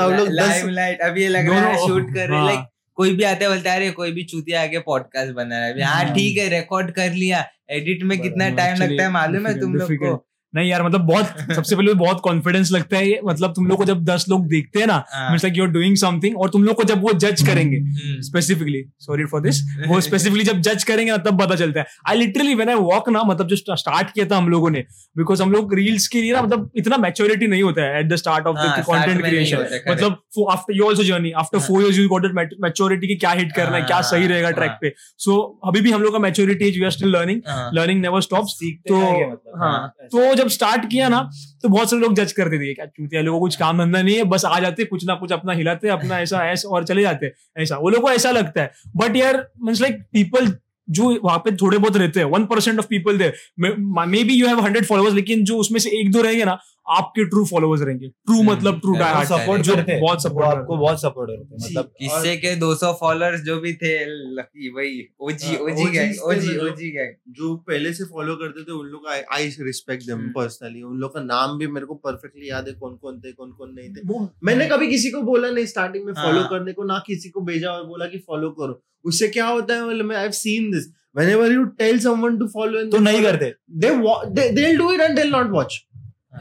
हम लोग लाइमलाइट अभी लग रहा है शूट कर रहे। लाइक कोई भी आता है बोलता है अरे कोई भी चूतिया आके पॉडकास्ट बना रहा है हाँ हाँ। ठीक है रिकॉर्ड कर लिया एडिट में कितना टाइम लगता है मालूम है तुम लोग को. नहीं यार मतलब बहुत सबसे पहले तो बहुत कॉन्फिडेंस लगता है ये मतलब तुम लोग को जब दस लोग देखते हैं ना हाँ। Means like you are doing something और तुम लोग को जब वो जज करेंगे hmm, specifically sorry for this वो स्पेसिफिकली जब जज करेंगे ना तब पता चलता है I literally when I walk ना मतलब जो स्टार्ट किया था हम लोगों ने बिकॉज़ हम लोग रील्स के लिए ना मतलब इतना मेच्योरिटी नहीं होता है एट द स्टार्ट ऑफ़ हाँ, द नहीं क्रिएशन है. मतलब after you also journey after हाँ। Four years you got maturity की क्या हिट करना है क्या सही हाँ, रहेगा ट्रैक हाँ। पे सो अभी भी हम लोग का maturity we are still learning हाँ, लर्निंग नेवर स्टॉप तो मतलब हाँ तो जब स्टार्ट किया ना तो बहुत सारे लोग जज करते थे, क्या चूतिया, लोगों को कुछ काम धंधा नहीं है, बस आ जाते, कुछ ना कुछ अपना हिलाते, अपना ऐसा ऐसा, और चले जाते, ऐसा। वो लोग को ऐसा लगता है। बट यार मीन्स लाइक पीपल जो वहाँ पे थोड़े बहुत रहते हैं one percent of people there maybe you have hundred followers लेकिन जो उसमें से एक दो रहेंगे ना आपके ट्रू फॉलोअर्स रहेंगे। ट्रू हम्म, मतलब ट्रू डाई सपोर्ट जो बहुत सपोर्ट आपको बहुत सपोर्ट करते मतलब किससे के 200 फॉलोअर्स जो भी थे लकी वही OG OG gang OG OG gang जो पहले से फॉलो करते थे उन लोग का आई रिस्पेक्ट देम। पर्सनली उन लोग का नाम भी मेरे को परफेक्टली याद है कौन कौन थे कौन कौन नहीं थे। मैंने कभी किसी को बोला नहीं स्टार्टिंग में फॉलो हाँ। करने को ना किसी को भेजा और बोला कि फॉलो करो। उससे क्या होता है मतलब I have seen this whenever you tell someone to follow and तो नहीं करते। they, wa- they they'll do it and they'll not watch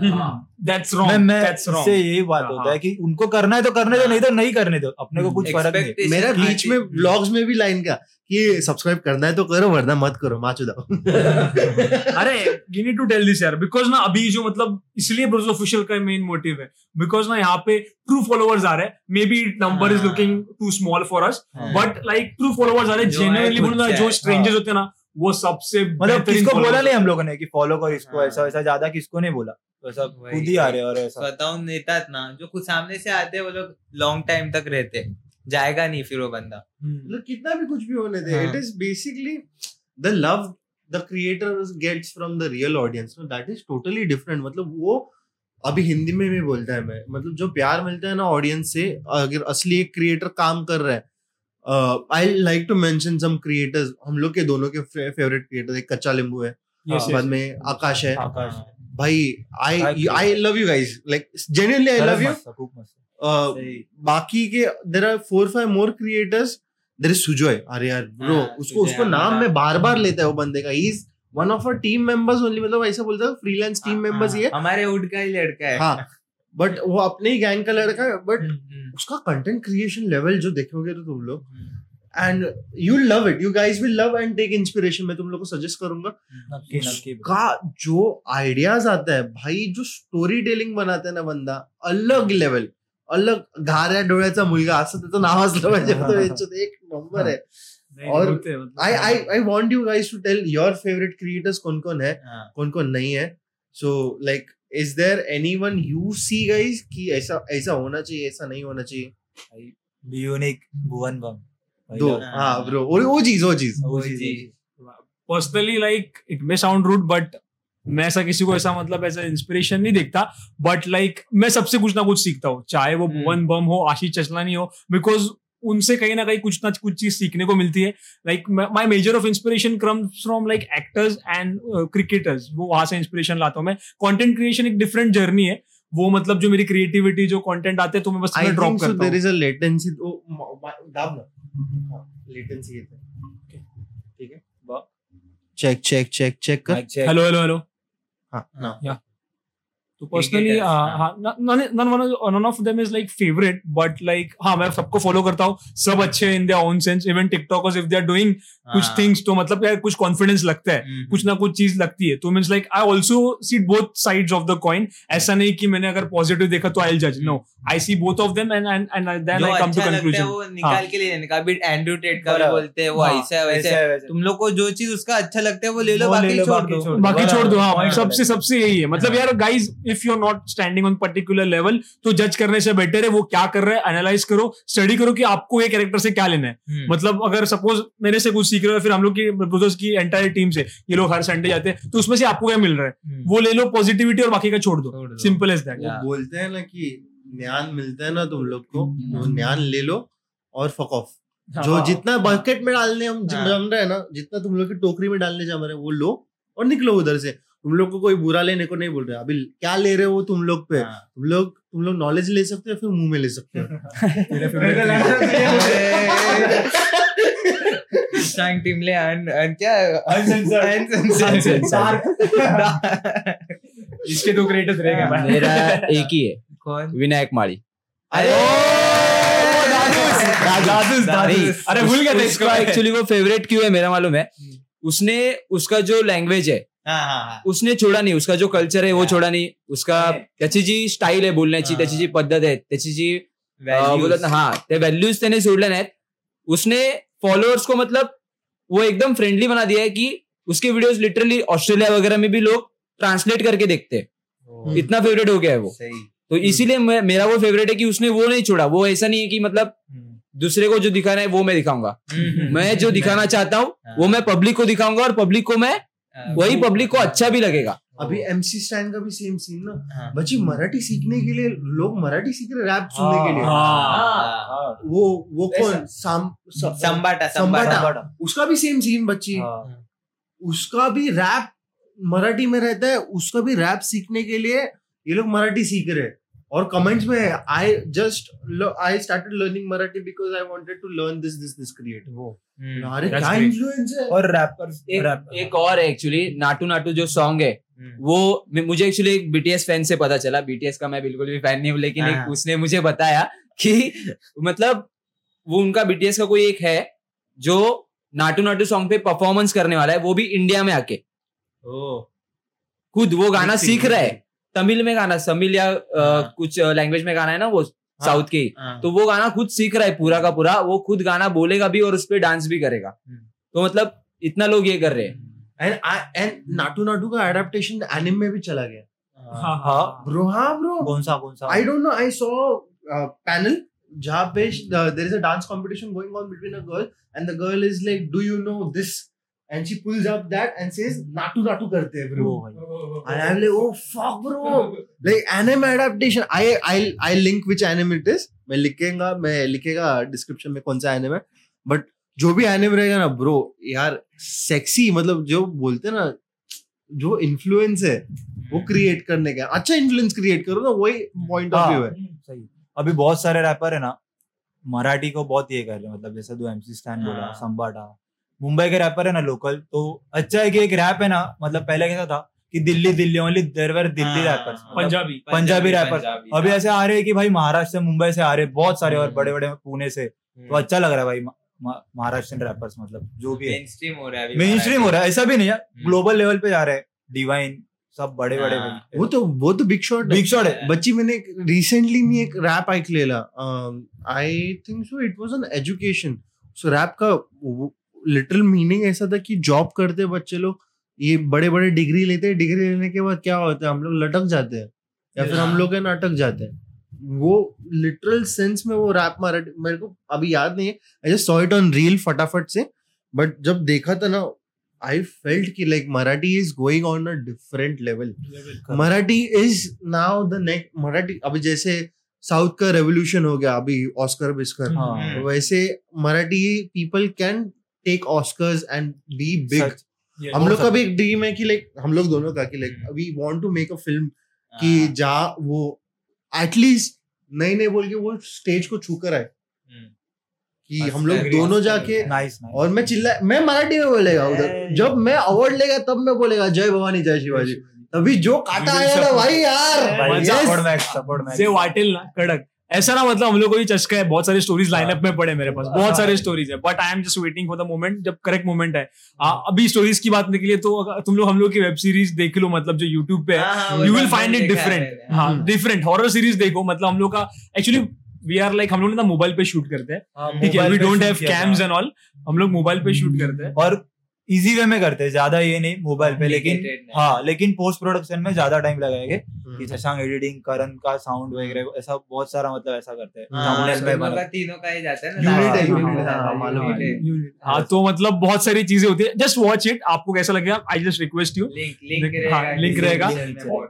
that's wrong that's wrong इससे यही बात हाँ, होता है। कि उनको करना है तो करने दो नहीं तो नहीं करने दो। अपने को कुछ फ़र्क नहीं। मेरा बीच में ब्लॉग्स में भी लाइन का कि सब्सक्राइब करना है तो करो वरना मत करो माचो दाओ। अरे you need to tell this यार बिकॉज़ ना अभी जो मतलब इसलिए ब्रोज ऑफिशियल का मेन मोटिव है। बिकॉज़ ना यहाँ पे ट्रू फॉलोअर्स आ रहे हैं maybe number is. Looking too small for us. But like true followers आ रहे हैं जेन्युइनली जो स्ट्रेंजर्स हाँ। होते हैं ना वो सबसे मतलब किसको बोला नहीं हम लोगों ने कि फॉलो करो इसको हाँ। ऐसा वैसा ज़्यादा किसको नहीं बोला। खुद ही आ रहे और ऐसा। स्वतः नेता ना जो खुद सामने से आते हैं वो लोग लॉन्ग टाइम तक रहते हैं। जाएगा नहीं फिर वो बंदा। मतलब कितना भी कुछ भी होने दे। It is basically the love the creator gets from the real audience that is totally different मतलब वो अभी हिंदी में भी बोलता है मैं। मतलब जो प्यार मिलता है ना ऑडियंस से अगर असली एक क्रिएटर काम कर रहा है I like to mention some creators हम लोग के दोनों के फेवरेट क्रिएटर एक कच्चा लींबू है Yes, yes, बाद yes. में आकाश है। आकाश। भाई I I love you guys like genuinely I love you बाकी के there are four five more creators there is Sujoy अरे यार ब्रो हाँ, उसको उसको नाम में बार बार लेता है वो बंदे का। He is one of our team members only मतलब ऐसा बोलता है फ्रीलांस टीम मेंबर्स ही है। हमारे उड का ही लड़का है। हाँ बट वो अपने ही गैंग का लड़का है बट हम्म, उसका कंटेंट क्रिएशन लेवल जो देखोगे तो तुम लोग हम्म, and you love it you guys will love and take inspiration मैं तुम लोग को सजेस्ट करूँगा का जो आइडियाज़ आता है भाई जो स्टोरी टेलिंग बनाते ना बंदा अलग लेवल अलग घाऱ्या डोळ्याचा मुलगा असं त्याचं नाव असलं पाहिजे तो एक नंबर है नहीं, और I I I want you guys to tell your favourite creators कौन कौन है हाँ, कौन कौन नहीं है. So like is there anyone you see guys कि ऐसा ऐसा होना चाहिए ऐसा नहीं होना चाहिए यूनिक भुवन बम दो हाँ। ब्रो वो चीज़ वो चीज़ वो चीज़। Personally like it may sound rude but मैं ऐसा किसी को ऐसा मतलब ऐसा इंस्पिरेशन नहीं देखता बट लाइक like, मैं सबसे कुछ ना कुछ सीखता हूँ चाहे वो हम्म। भुवन बम हो आशीष चचलानी हो बिकॉज़ उनसे कहीं ना कहीं कुछ ना कुछ चीज़ सीखने को मिलती है। Like my major of inspiration comes from like actors and cricketers वो वहाँ से इंस्पिरेशन लाता हूँ मैं। कंटेंट क्रिएशन एक डिफरेंट जर्नी है। वो मतलब जो मेरी क्रिएटिविटी जो कंटेंट आते हैं तो मैं बस आई ड्रॉप करता देयर हूँ इज़ अ लेटेंसी ओ दाब ना। लेटेंसी ठीक है? चेक चेक चेक चेक कर। हेलो हेलो हेलो हाँ ना। या तो पर्सनली Cricketers, हाँ। हाँ none none of them is like favourite but like हाँ मैं सबको फॉलो करता हूँ। सब अच्छे in their own sense even TikTokers if they are doing कुछ हाँ। थिंग्स तो मतलब यार कुछ कॉन्फिडेंस लगता है हम्म, कुछ ना कुछ चीज़ लगती है। तो means like I also see both sides of the coin ऐसा नहीं कि मैंने अगर पॉजिटिव देखा तो आई जज no I see both of them and and and then I come to लगता है कंक्लूजन वो निकाल के ले लेने का अभी एंड्रू टेट का भी बोलते हैं वो हाँ, ऐसा है वैसे है। है, है। तुम लोग को जो चीज़ उसका अच्छा लगता है वो ले लो बाकी छोड़ दो। बाकी छोड़ दो हाँ सबसे सबसे यही है। मतलब हाँ। यार guys if you are not standing on particular level तो जज करने से बेटर है वो क्या कर रहा है एनालाइज करो स्टडी करो कि आपको एक कैरेक्टर से क्या लेना है। हम्म, मतलब अगर सपोज़ मेरे से कुछ सीख रहे हो फिर हम लोग की ब्रोदर्स की एंटायर टीम से ये लोग हर संडे जाते हैं तो उसमें से आपको क्या मिल रहा है? हम्म, वो ले लो पॉजिटिविटी और बाकी का छोड़ दो। सिंपल एज दैट बोलते हैं ना कि ज्ञान मिलता है ना तुम लोग को हम्म। ज्ञान ले लो और फक ऑफ़ हाँ। जो जितना बकेट में डालने हम हाँ। जम रहे हैं ना जितना तुम लोग की टोकरी में डालने जम रहे हैं वो लो और निकलो उधर से। तुम लोग को कोई बुरा लेने को नहीं बोल रहे। अभी क्या ले रहे हो तुम लोग पे? हाँ। तुम लोग तुम लोग नॉलेज ले सकते हो फिर मुँह में ले सकते हो? शांग टीमले अन अन क्या. इसके दो क्रिएटर्स रह गए मेरा एक ही है। कौन? विनायक माड़ी अरे। अरे भूल गया था इसको। एक्चुअली वो फेवरेट क्यों है मेरा मालूम है। उसने उसका जो लैंग्वेज है हाँ हाँ हाँ। उसने छोड़ा नहीं उसका जो कल्चर है वो छोड़ा नहीं। उसका. त्याची जी स्टाईल आहे बोलण्याची हा. त्याची जी पद्धत आहे त्याची जी बोलत ना हा ते व्हॅल्यूज त्याने सोडले नाहीत। उसने फॉलोअर्स को मतलब वो एकदम फ्रेंडली बना दिया है कि उसके वीडियोस लिटरली ऑस्ट्रेलिया वगैरह में भी लोग ट्रांसलेट करके देखते हैं। इतना फेवरेट हो गया है वो। सही। तो इसीलिए मेरा वो फेवरेट है कि उसने वो नहीं छोड़ा। वो ऐसा नहीं है कि मतलब हम्म, दूसरे को जो दिखाना है वो मैं दिखाऊँगा। हम्म, मैं जो दिखाना चाहता हूँ। वो मैं पब्लिक को दिखाऊँगा और पब्लिक को मैं वही पब्लिक को अच्छा भी लगेगा अभी एमसी स्टैंड का भी सेम सीन ना हाँ। बच्ची मराठी सीखने के लिए लोग मराठी सीख रहे रैप सुनने के लिए हाँ। हाँ। वो वो कौन संबाटा संबाटा। संबाटा उसका भी सेम सीन बच्ची हाँ। उसका भी रैप मराठी में रहता है उसका भी रैप सीखने के लिए ये लोग मराठी सीख रहे हैं और कमेंट्स में I just I started learning Marathi because I wanted to learn this this this creative hmm, अरे क्या इन्फ्लुएंस है? और रैपर्स एक एक और है एक्चुअली नाटू नाटू जो सॉन्ग है हम्म, वो मुझे एक्चुअली एक बीटीएस फ़ैन से पता चला। बीटीएस का मैं बिल्कुल भी फ़ैन नहीं हूँ लेकिन एक हाँ। उसने मुझे बताया कि मतलब वो उनका बीटीएस का कोई एक है जो नाटू नाटू सॉन्ग पे परफॉर्मेंस करने वाला है वो भी इंडिया में आके। ओ, खुद वो गाना सीख रहा है. तमिल में गाना तमिल या अ, हाँ। कुछ लैंग्वेज में गाना है ना वो हाँ, साउथ के ही हाँ, तो वो गाना खुद सीख रहा है पूरा का पूरा वो खुद गाना बोलेगा भी और उस पर डांस भी करेगा हम्म। तो मतलब इतना लोग ये कर रहे हैं एंड एंड नाटू नाटू का एडेप्टेशन एनिम में भी चला गया हाँ, हाँ ब्रो हाँ ब्रो कौन सा कौन सा I don't know. I saw a panel जहाँ पे uh, there is a dance competition going on between a girl and the girl is like, "Do you know this?" And she pulls up that and says, "Natu natu karte hai, bro." भाई And I'm like, "Oh fuck, bro!" Like anime adaptation. I I I link which anime it is. मैं लिखेगा मैं लिखेगा डिस्क्रिप्शन में कौन सा एनिम है बट जो भी एनिम रहेगा ना ब्रो यार सेक्सी मतलब जो बोलते हैं ना जो इन्फ्लुएंस है वो क्रिएट करने का अच्छा इन्फ्लुएंस क्रिएट करो ना वही पॉइंट ऑफ़ व्यू है सही अभी बहुत सारे रैपर है ना मराठी को बहुत ये कर रहे हैं मतलब जैसे तू एमसी स्टैंड बोला हाँ। संबाटा मुंबई के रैपर है ना लोकल तो अच्छा है कि एक रैप है ना मतलब पहले कैसा था कि Delhi Delhi only there were Delhi हाँ, रैपर्स पंजाबी पंजाबी rappers. पंजाबी, अभी हाँ। ऐसे आ रहे हैं कि भाई महाराष्ट्र से मुंबई से आ रहे बहुत सारे और हम्म। बड़े बड़े पुणे से तो अच्छा लग रहा है भाई महाराष्ट्र रैपर्स मतलब जो भी है मेन स्ट्रीम हो रहा है मेन स्ट्रीम हो रहा है ऐसा भी नहीं है हम्म। ग्लोबल लेवल पे जा रहे हैं डिवाइन सब बड़े बड़े हाँ। वो तो वो तो बिग शॉट बिग शॉट है बच्ची मैंने रिसेंटली मी एक rap ऐकलेला I think so it was an education so rap का लिटरल मीनिंग ऐसा था कि जॉब करते बच्चे लोग ये बड़े बड़े डिग्री लेते हैं डिग्री लेने के बाद क्या होता है हम लोग लटक जाते हैं या फिर हम। लोग अटक जाते हैं वो लिटरल सेंस में वो रैप मराठी मेरे को अभी याद नहीं है I just saw it on reel फटाफट से बट जब देखा था ना आई फेल्ट कि like Marathi is going on a different level Marathi is now the next Marathi अभी जैसे साउथ का रेवोल्यूशन हो गया अभी ऑस्कर बिस्कर हाँ। वैसे Marathi people can take Oscars and be big हम लोग का भी एक ड्रीम है कि लाइक हम लोग दोनों का कि like we want to make a film कि जहाँ वो एटलीस्ट नहीं नहीं बोल के वो स्टेज को छू कर आए। हम्म। कि हम लोग दोनों जाके नाइस और मैं चिल्ला मैं मराठी में बोलेगा उधर। जब मैं अवार्ड लेगा तब मैं बोलेगा जय भवानी जय शिवाजी। तभी जो काटा आया ना भाई यार सपोर्ट मैच सपोर्ट मैच से वाटिल ना कड़क। ऐसा ना मतलब हम लोग को भी चस्का है बहुत सारी स्टोरीज लाइनअप में पड़े मेरे पास बहुत सारे स्टोरीज है but I am just waiting for the moment जब करेक्ट मोमेंट है। आ, अभी स्टोरीज की बात निकली है तो तुम लोग हम लोग की वेब सीरीज़ देख लो मतलब जो यूट्यूब पे है हाँ, हाँ, you will find it different हाँ हम्म। डिफरेंट हॉरर सीरीज़ देखो मतलब हम लोग का एक्चुअली वी आर लाइक हम लोग ना मोबाइल पे शूट करते हैं ठीक है? We don't have cams and all हम लोग मोबाइल पे शूट करते हैं। और इजी वे में करते हैं ज़्यादा ये नहीं मोबाइल पे लेकिन हाँ लेकिन पोस्ट प्रोडक्शन में ज़्यादा टाइम लगाएँगे। हम्म। कि शशांक एडिटिंग करण का साउंड वगैरह ऐसा बहुत सारा मतलब ऐसा करते हैं। हाँ, तीनों का जाता तो मतलब बहुत सारी चीज़ें होती है। जस्ट वॉच इट आपको कैसा लगेगा? I just request you link रहेगा।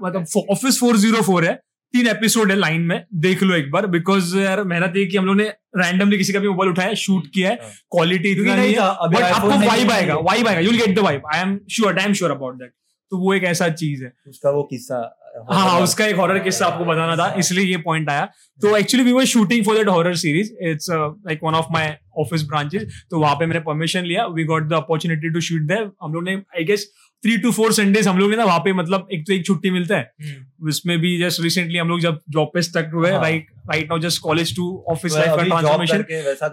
मतलब ऑफ़िस फोर ज़ीरो फोर है। तीन एपिसोड है लाइन में देख लो एक बार बिकॉज़ यार मेहनत ये कि हम लोग ने रैंडमली किसी का भी मोबाइल उठाया शूट किया है हाँ। क्वालिटी इतना नहीं है बट आपको वाइब आएगा वाइब आएगा you'll get the vibe I am sure I am sure about that तो वो एक ऐसा चीज़ है। उसका वो किस्सा हाँ उसका एक हॉरर किस्सा आपको बताना था इसलिए ये पॉइंट आया। तो actually we were shooting for that horror series it's like one of my office branches तो वहाँ पे मैंने परमिशन लिया we got the opportunity to shoot there हम लोग ने I guess three two four Sundays हम लोग ना वहाँ पे मतलब एक तो एक छुट्टी मिलता है हम्म। उसमें भी जस्ट रिसेंटली हम लोग जब जॉब पे स्टक हुए। Right right now just college to office तो लाइफ का ट्रांसफॉर्मेशन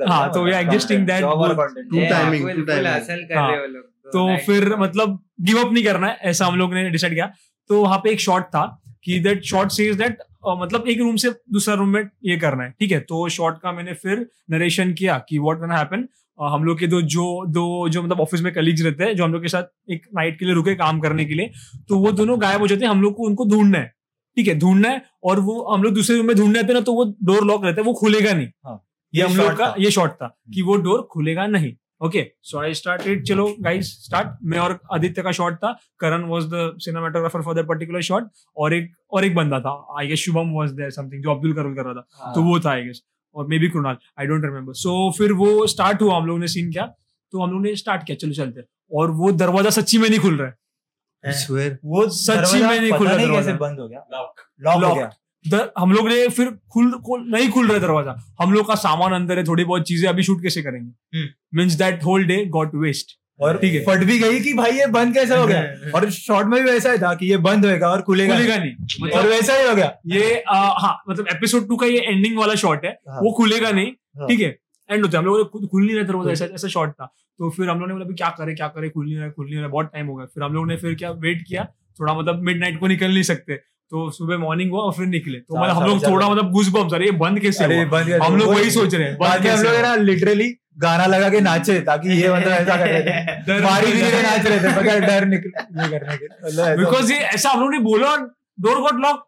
हाँ, तो we are मतलब adjusting content, that job और both- content। Two Yeah, timing, full- two full timing. hustle कर हाँ। रहे हैं वो लोग तो फिर मतलब गिव अप नहीं करना है ऐसा हम लोग ने डिसाइड किया तो वहाँ पे एक शॉट था कि दैट शॉट सेज दैट मतलब एक रूम से दूसरा रूम में ये करना है ठीक है तो शॉट का मैंने फिर नरेशन किया कि व्हाट गोना हैपन हम लोग के दो जो दो जो मतलब ऑफ़िस में कलीग्स रहते हैं जो हम लोग के साथ एक नाइट के लिए रुके काम करने के लिए तो वो दोनों गायब हो जाते हैं। हम लोग को उनको ढूंढना है। ठीक है ढूंढना है और वो हम लोग दूसरे रूम में ढूँढने आते हैं ना तो वो डोर लॉक रहता है वो खुलेगा नहीं। ये हम लोग का ये शॉर्ट था कि वो डोर खुलेगा नहीं। ओके सो आई स्टार्टेड चलो गाइस स्टार्ट मैं और आदित्य का शॉट था। Karan was the cinematographer for that particular shot और एक और एक बंदा था। I guess Shubham was there something जो अब्दुल करोल कर रहा था। तो वो था आई गेस और maybe Krunal I don't remember so फिर वो स्टार्ट हुआ हम लोगों ने सीन किया? तो हम लोगों ने स्टार्ट किया चलो चलते और वो दरवाज़ा सच्ची में नहीं खुल रहा है। वो सच्ची में नहीं खुल रहा है कैसे बंद हो गया। लॉक हो Lock. गया। हम लोग ने फिर खुल, खुल नहीं खुल रहा दरवाज़ा। हम लोग का सामान अंदर है थोड़ी बहुत चीज़ें अभी शूट कैसे करेंगे। Means that whole day got waste और ठीक है। फट भी गई कि भाई ये बंद कैसे हो गया? और शॉर्ट में भी वैसा ही था कि ये बंद होएगा और खुलेगा खुलेगा नहीं। नहीं और मतलब वैसा ही हो गया। ये आ, हाँ मतलब एपिसोड टू का ये एंडिंग वाला शॉट है हाँ। वो खुलेगा नहीं हाँ। ठीक है? एंड होता है हम लोग ने खुल नहीं रहा दरवाज़ा ऐसा ऐसा शॉट था। तो फिर हम लोग ने "अभी क्या करे क्या करे? खुल नहीं रहा खुल नहीं रहा बहुत टाइम हो गया। फिर हम लोग ने फिर क्या वेट किया थोड़ा मतलब मिड नाइट को निकल नहीं सकते। तो सुबह मॉर्निंग हुआ और फिर निकले। तो मतलब हम लोग थोड़ा मतलब घुस बम अरे ये बंद कैसे हम लोग वही सोच रहे हैं हम लोग है लिटरली गाना लगा के नाचे ताकि ये मतलब ऐसा कर रहे थे मारी भी नहीं नाच रहे थे बगैर डर निकल ये करने के मतलब बिकॉज़ ये ऐसा हम लोग ने बोला door got lock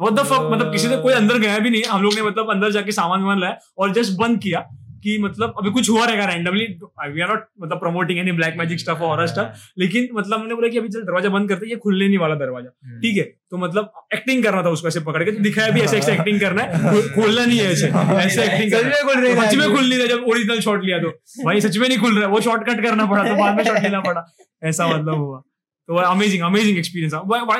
what the fuck मतलब किसी ने कोई अंदर गया भी नहीं हम लोग ने मतलब अंदर जाके सामान वामान लाया और जस्ट बंद किया। कि मतलब अभी कुछ हुआ रहेगा रैंडमली वी आर नॉट मतलब promoting any black magic stuff और स्टफ़ लेकिन मतलब हमने बोला कि अभी चल दरवाज़ा बंद करते ये खुलने नहीं वाला दरवाज़ा। ठीक है तो मतलब एक्टिंग करना था उसको ऐसे पकड़ के तो दिखाया भी ऐसे ऐसे एक्टिंग करना है खोलना नहीं है ऐसे ऐसे एक्टिंग करना सच में खुल नहीं रहा जब ओरिजिनल शॉट लिया तो। भाई सच में नहीं खुल रहा वो शॉर्ट कट करना पड़ा तो बाद में शॉट लेना पड़ा। ऐसा मतलब हुआ। तो amazing amazing experience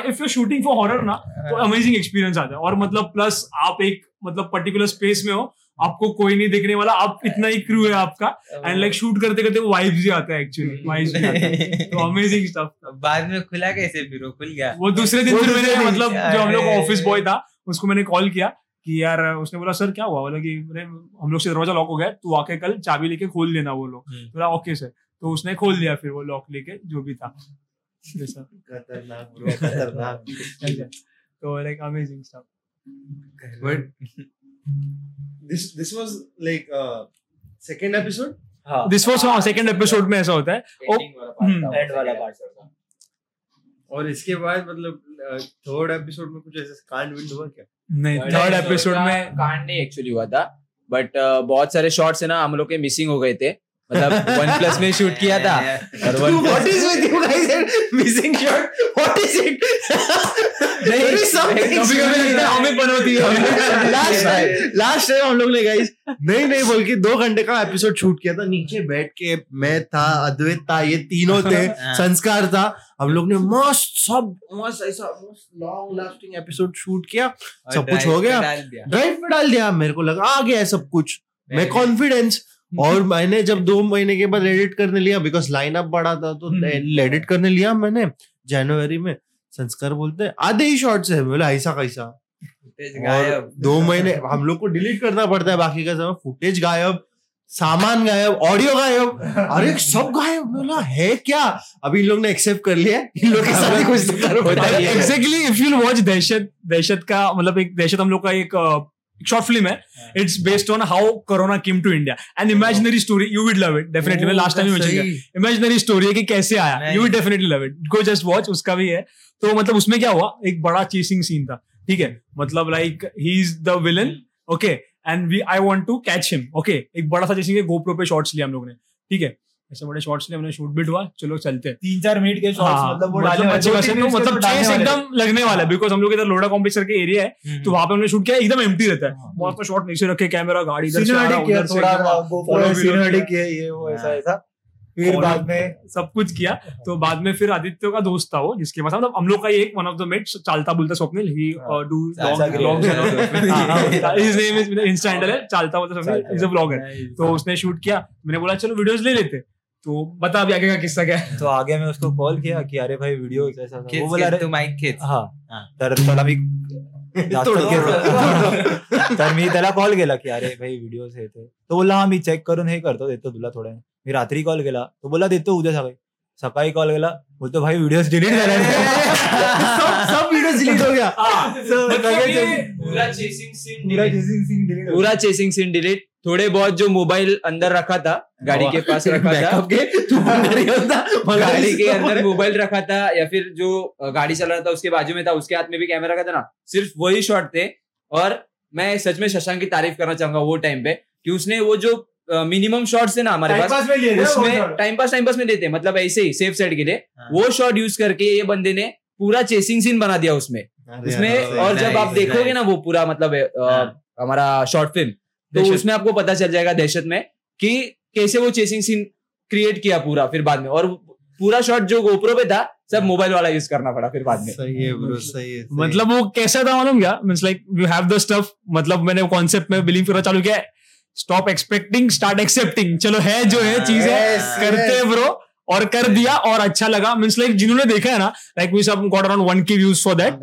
if you shooting for horror ना तो अमेजिंग एक्सपीरियंस आता है और मतलब प्लस आप एक मतलब पर्टिकुलर स्पेस में हो आपको कोई नहीं देखने वाला आप इतना ही क्रू है आपका। एंड लाइक शूट करते करते वो वाइब्स भी आता है एक्चुअली वाइब्स भी आता है। तो अमेजिंग स्टफ़ बाद में खुला कैसे फिर खुल गया। वो दूसरे दिन फिर मैंने मतलब जो हम लोग ऑफ़िस बॉय था उसको मैंने कॉल किया कि यार उसने बोला सर क्या हुआ? बोला कि "अरे, हम लोग से दरवाज़ा लॉक हो गया तू आके कल चाबी लेके खोल लेना वो लोग। हम्म। बोला ओके सर तो उसने खोल दिया फिर वो लॉक लेके जो भी था। खतरनाक खतरनाक। तो like amazing stuff This was like uh, second episode. हाँ। दिस वाज हाँ सेकंड एपिसोड में ऐसा होता है। ओ, हम्म। एंड वाला पार्ट और इसके बाद मतलब थर्ड एपिसोड में कुछ ऐसा कांड विंड हुआ क्या? नहीं थर्ड एपिसोड में कांड नहीं एक्चुअली हुआ था बट बहुत सारे शॉट्स है ना हम लोग के मिसिंग हो गए थे। मतलब वन प्लस में शूट किया था। और one what is with you guys? missing shot what is it? there is something कभी कभी लगता है हमें बनोती है। लास्ट लास्ट टाइम हम लोग ने गाइस नहीं नहीं बोल के दो घंटे का एपिसोड शूट किया था। नीचे बैठ के मैं था अद्वैत था ये तीनों थे हाँ। संस्कार था। हम लोग ने मस्त सब मस्त ऐसा मस्त लॉन्ग लास्टिंग एपिसोड शूट किया। सब कुछ हो गया। ड्राइव पे डाल दिया। मेरे को लगा आ गया है सब कुछ। मैं कॉन्फिडेंस और मैंने जब दो महीने के बाद एडिट करने लिया बिकॉज़ लाइन अप बड़ा था तो हम्म। एडिट करने लिया मैंने जनवरी में। संस्कार बोलते आधे ही शॉर्ट्स है। बोला ऐसा कैसा? और दो महीने हम लोग को डिलीट करना पड़ता है बाकी का समय फुटेज गायब सामान गायब ऑडियो गायब। अरे सब गायब। बोला है क्या? अभी इन लोग ने एक्सेप्ट कर लिया इन लोग के साथ कुछ होता। एग्जैक्टली इफ़ यू वॉच दहशत दहशत का मतलब एक दहशत हम लोग का एक शॉर्ट फ़िल्म है it's based on how corona came to India and imaginary story you would love it definitely मैं लास्ट टाइम मेंशन किया इमेजिनरी स्टोरी है कि कैसे आया. You will definitely love it go just watch उसका भी है. तो मतलब उसमें क्या हुआ? एक बड़ा चेसिंग सीन था. ठीक है? मतलब like he is the villain okay and we I want to catch him okay एक बड़ा सा चेसिंग है गोप्रो पे शॉट्स लिया हम लोग ने. ठीक है? ऐसे बड़े शॉट्स ने हमने शूट भी हुआ चलो चलते हैं। तीन चार मिनट के शॉर्ट्स हाँ, मतलब वो मतलब डालने अच्छे खासे तो मतलब चेस एकदम लगने वाला है बिकॉज़ हम लोग इधर लोडा कॉम्प्लेक्स करके एरिया है हम्म। तो वहाँ पे हमने शूट किया एकदम एम्प्टी रहता है। हाँ। बहुत तो शॉट नीचे रखे कैमरा गाड़ी इधर से आ रहा उधर है, सिनेमैटिक। किया ये वो ऐसा हाँ। ऐसा। फिर बाद में सब कुछ किया तो बाद में फिर आदित्य का दोस्त था वो जिसके पास मतलब हम लोग का एक one of the mate Chalta Bolta Swapnil ही हाँ, do his name is insta handle है चालता Bolta Swapnil is a blogger तो उसने शूट किया मैंने बोला चलो वीडियोस ले लेते तो बता अभी आगे का किस्सा क्या है? तो आगे मैं उसको कॉल किया कि अरे भाई वीडियो ऐसा ऐसा वो बोला अरे तू खींच हा। हा. तर त्याला मी. तर त्याला कॉल केला की अरे भाई व्हिडिओज हे ते। तो बोलला हा मी चेक करून हे करतो देतो तुला थोड्या. मी रात्री कॉल केला. तो बोला देतो उद्या सकाळी. सकाळी कॉल केला. बोलतो भाई व्हिडिओज डिलीट झाले सब सब वीडियो डिलीट हो गया. पूरा चेसिंग सीन डिलीट थोड़े बहुत जो मोबाइल अंदर रखा था गाड़ी के पास रखा था। के? तू गाड़ी के अंदर मोबाइल रखा था या फिर जो गाड़ी चला रहा था उसके बाजू में था उसके हाथ में भी कैमरा रखा था ना? सिर्फ़ वही शॉट थे। और मैं सच में शशांक की तारीफ़ करना चाहूँगा वो टाइम पे कि उसने वो जो मिनिमम शॉट्स थे ना हमारे पास वो उसमें टाइम पास टाइम पास में देते मतलब ऐसे ही सेफ़ साइड के लिए। हाँ। वो शॉट यूज़ करके ये बंदे ने पूरा चेसिंग सीन बना दिया उसमें। उसमें और जब आप देखोगे ना वो पूरा मतलब हाँ। हमारा शॉर्ट फ़िल्म तो उसमें आपको पता चल जाएगा दहशत में कि कैसे वो चेसिंग सीन क्रिएट किया पूरा फिर बाद में। और पूरा शॉट जो गोप्रो पे था सब मोबाइल वाला यूज़ करना पड़ा फिर बाद में। सही है ब्रो सही है सही मतलब वो कैसा था मालूम क्या? Means like you have the stuff मतलब मैंने कॉन्सेप्ट में बिलीव करना चालू किया स्टॉप एक्सपेक्टिंग स्टार्ट एक्सेप्टिंग चलो है जो है चीज़ है करते हैं ब्रो और कर दिया और अच्छा लगा। मीन्स लाइक जिन्होंने देखा है ना लाइक वी सब got around one K views for that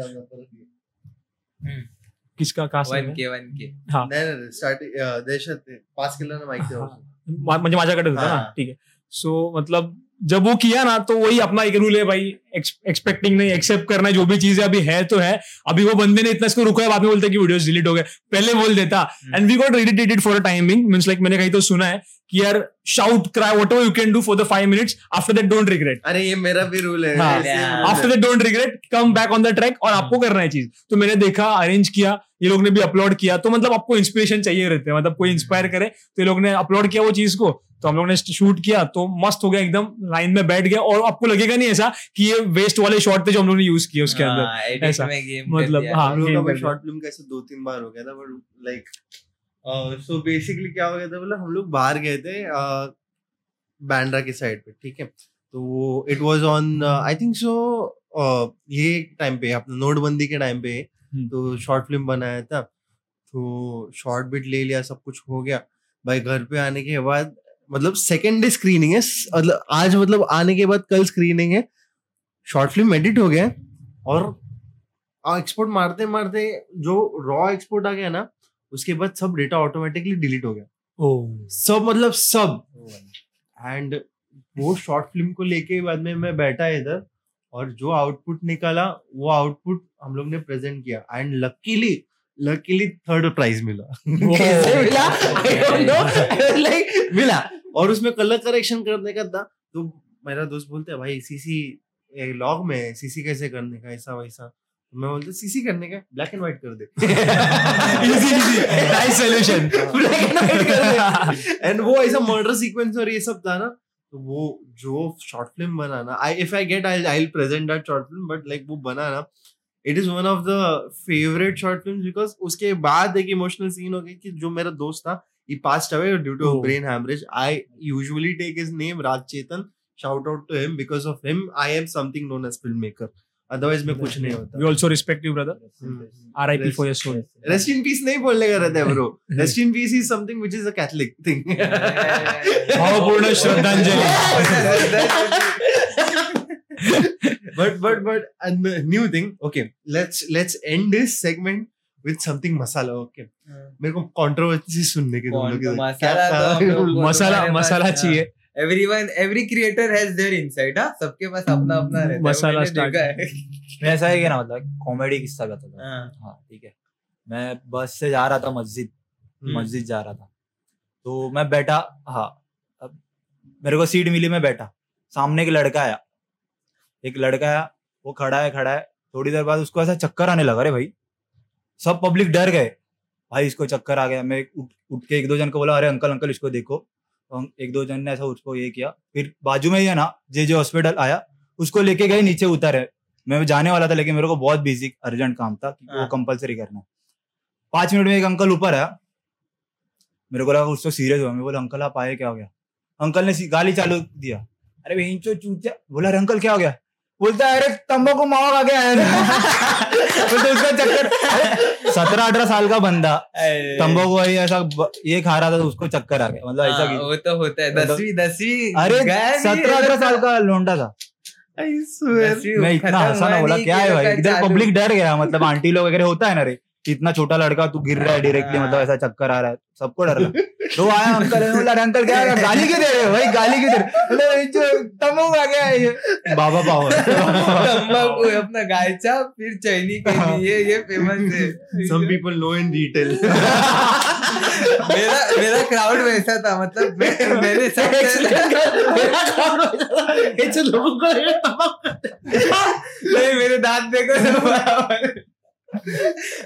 किसका cast one K one K. हाँ। नाही नाही स्टार्टिंग देशात पाच किलो ना माहिती हाँ. म्हणजे माझ्याकडे होता ना हाँ. ठीक आहे सो मतलब जब वो किया ना तो वही अपना एक रूल है भाई एक्सपेक्टिंग नहीं एक्सेप्ट करना है, जो भी चीज़ है अभी है तो है। अभी वो बंदे ने इतना इसको रुका है बाद में बोलते हैं कि वीडियोस डिलीट हो गए। पहले बोल देता। And we got irritated for a timing means like मैंने कहीं तो सुना है कि यार shout cry what you can do for the five minutes after that don't regret अरे ये मेरा भी रूल है। After that don't regret come back on the track और आपको करना है चीज़। तो मैंने देखा अरेंज किया ये लोग ने भी अपलोड किया। तो मतलब आपको इंस्पिरेशन चाहिए रहते हैं मतलब कोई इंस्पायर करे तो ये लोग ने अपलोड किया वो चीज़ को। तो हम लोग ने शूट किया तो मस्त हो गया एकदम लाइन में बैठ गया और आपको लगेगा नहीं ऐसा कि ये वेस्ट वाले शॉट थे जो हम लोग ने यूज़ किए उसके अंदर हाँ, ऐसा. मतलब, हाँ. का शॉर्ट फ़िल्म कैसे दो तीन बार हो गया था बट लाइक सो बेसिकली क्या हो गया था बोला हम लोग बाहर गए थे बैंड्रा की साइड पे ठीक है तो वो it was on I think so ये टाइम पे अपना नोटबंदी के टाइम पे हम्म. तो शॉर्ट फ़िल्म बनाया था तो शॉर्ट बिट ले लिया सब कुछ हो गया भाई घर पे आने के बाद मतलब सेकेंड डे स्क्रीनिंग है मतलब आज मतलब आने के बाद कल स्क्रीनिंग है। शॉर्ट फ़िल्म एडिट हो गया और एक्सपोर्ट मारते मारते जो रॉ एक्सपोर्ट आ गया ना उसके बाद सब डेटा ऑटोमेटिकली डिलीट हो गया। सब मतलब सब। एंड वो शॉर्ट फ़िल्म को लेके बाद में मैं बैठा इधर और जो आउटपुट निकाला वो आउटपुट हम लोग ने प्रेजेंट किया। And luckily luckily third prize मिला। कैसे मिला? I don't know. Like, मिला। और उसमें कलर करेक्शन करने का था तो मेरा दोस्त बोलते हैं भाई सीसी लॉग में सीसी कैसे करने का ऐसा वैसा तो मैं बोलता सीसी करने का ब्लैक एंड व्हाइट कर दे Easy, easy. Nice solution. Black and white कर दे एंड वो ऐसा मर्डर सीक्वेंस और ये सब था ना तो वो जो short film banana I if I get I I present that short film but like वो बनाना it is one of the favourite short film because उसके बाद एक इमोशनल सीन हो गई कि जो मेरा दोस्त था he passed away due to Oh. brain hemorrhage i usually take his name raj chetan shout out to him because of him i am something known as filmmaker otherwise मैं कुछ नहीं We होता also respect you, brother. R.I.P. for your soul. Rest in peace नहीं बोलने का रहता है bro rest in peace is something which is a Catholic thing भावपूर्ण श्रद्धांजलि. but but but and the new thing okay let's let's end this segment with something masala okay. मेरे को कंट्रोवर्सी सुनने की तुम लोग तो मसाला क्या- तो को मसाला मसाला। चाहिए। Everyone every creator has their insight हाँ? सबके पास अपना अपना रहता है। मसाला देखा है। मैं ऐसा है कि ना मतलब कॉमेडी किस्सा बताता था? हाँ, हाँ ठीक है। मैं बस से जा रहा था मस्जिद। हम्म। मस्जिद जा रहा था। तो मैं बैठा हाँ अब मेरे को सीट मिली मैं बैठा। सामने एक लड़का आया। एक लड़का आया वो खड़ा है खड़ा है। थोड़ी देर बाद उसको ऐसा चक्कर आने लगा रे भाई सब पब्लिक डर गए। भाई इसको चक्कर आ गया। मैं उठ उठ के एक दो जन को बोला अरे अंकल अंकल इसको देखो। तो एक दो जन ने ऐसा उसको ये किया। फिर बाजू में ही है ना जे जे हॉस्पिटल आया उसको लेके गए नीचे उतारे मैं जाने वाला था लेकिन मेरे को बहुत बिज़ी अर्जेंट काम था कि वो। कंपलसरी करना है। पाँच मिनट में एक अंकल ऊपर आया। मेरे को लगा उसको सीरियस हुआ। मैं बोला अंकल आप आए क्या हो गया? अंकल ने गाली चालू दिया। अरे वहीं चो चूचा बोला अरे अंकल क्या हो गया? बोलता है अरे तम्बाकू मावा खा के आया बोलते उसका चक्कर सत्रह अठारह साल का बंदा। तम्बाकू तंबाकू वही ऐसा ये खा रहा था तो उसको चक्कर आ गया। मतलब ऐसा की। वो तो होता है। मतलब- दसवीं दसवीं अरे सत्रह अठारह साल का लोंडा था। मैं इतना हंसा ना बोला क्या है भाई? इधर पब्लिक डर गया मतलब आंटी लोग वगैरह होता है ना रे। कि इतना छोटा लड़का तू गिर रहा है डायरेक्टली हाँ। मतलब ऐसा चक्कर आ रहा है सबको डर लगा तो आया अंकल बोला अंकल क्या है? गाली क्यों दे रहे हो भाई गाली क्यों दे रहे हो?" बोला, "ये जो तंबाकू आ गया ये बाबा पावर तंबाकू अपना गायचा फिर चैनी के लिए ये फ़ेमस है Some people know in detail. मेरा मेरा क्राउड वैसा था मतलब मैं- मैंने सब ये लोगों को नहीं मेरे दांत देखो।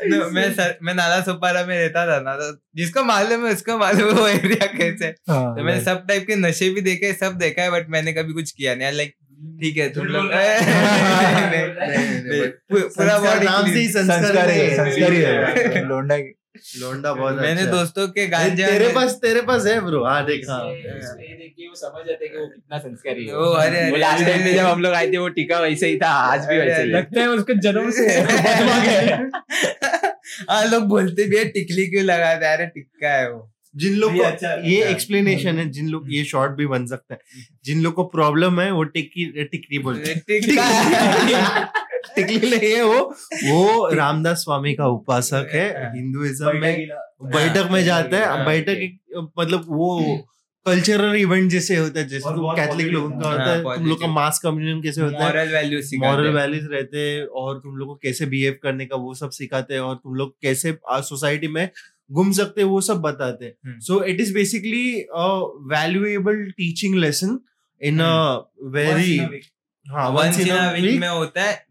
No, मैं सर, मैं नाला सोपारा में रहता था ना तो जिसको मालूम है उसको मालूम है वो एरिया कैसे हाँ, तो मैंने सब टाइप के नशे भी देखे सब देखा है बट मैंने कभी कुछ किया नहीं लाइक ठीक है तुम लोग पूरा संस्कार बॉडी नाम से ही संस्कार है। संस्कारी है लोंडा की- लोंडा बहुत मैंने दोस्तों के गांजे तेरे पास तेरे पास है ब्रो हाँ देख हाँ के वो समझ जाते कि वो कितना संस्कारी है। अरे, वो लास्ट टाइम। जब हम लोग आए थे वो टिका वैसे ही था आज भी वैसे ही। लगता है उसके जन्म से है। हाँ लोग बोलते भी है टिकली क्यों लगाते हैं? अरे टिक्का है वो। जिन लोग को अच्छा ये एक्सप्लेनेशन है। जिन लोग ये शॉर्ट भी बन सकता है। जिन लोग को प्रॉब्लम है वो टिक्की टिकरी बोलते हैं। टिकली। नहीं है वो। वो रामदास स्वामी का उपासक है हिंदुइज्म में। बैठक में जाता है हाँ, बैठक मतलब वो कल्चरल इवेंट जैसे होता है जैसे और तुम कैथलिक लोगों का हाँ, होता है तुम लोग का मास कम्युनियन कैसे होता है? मॉरल वैल्यूज़ मॉरल वैल्यूज़ रहते हैं और तुम लोग को कैसे बिहेव करने का वो सब सिखाते हैं और तुम लोग कैसे सोसाइटी में घूम सकते हैं वो सब बताते हैं। So it is basically valuable teaching lesson in a very हाँ वंस इन a वीक में होता है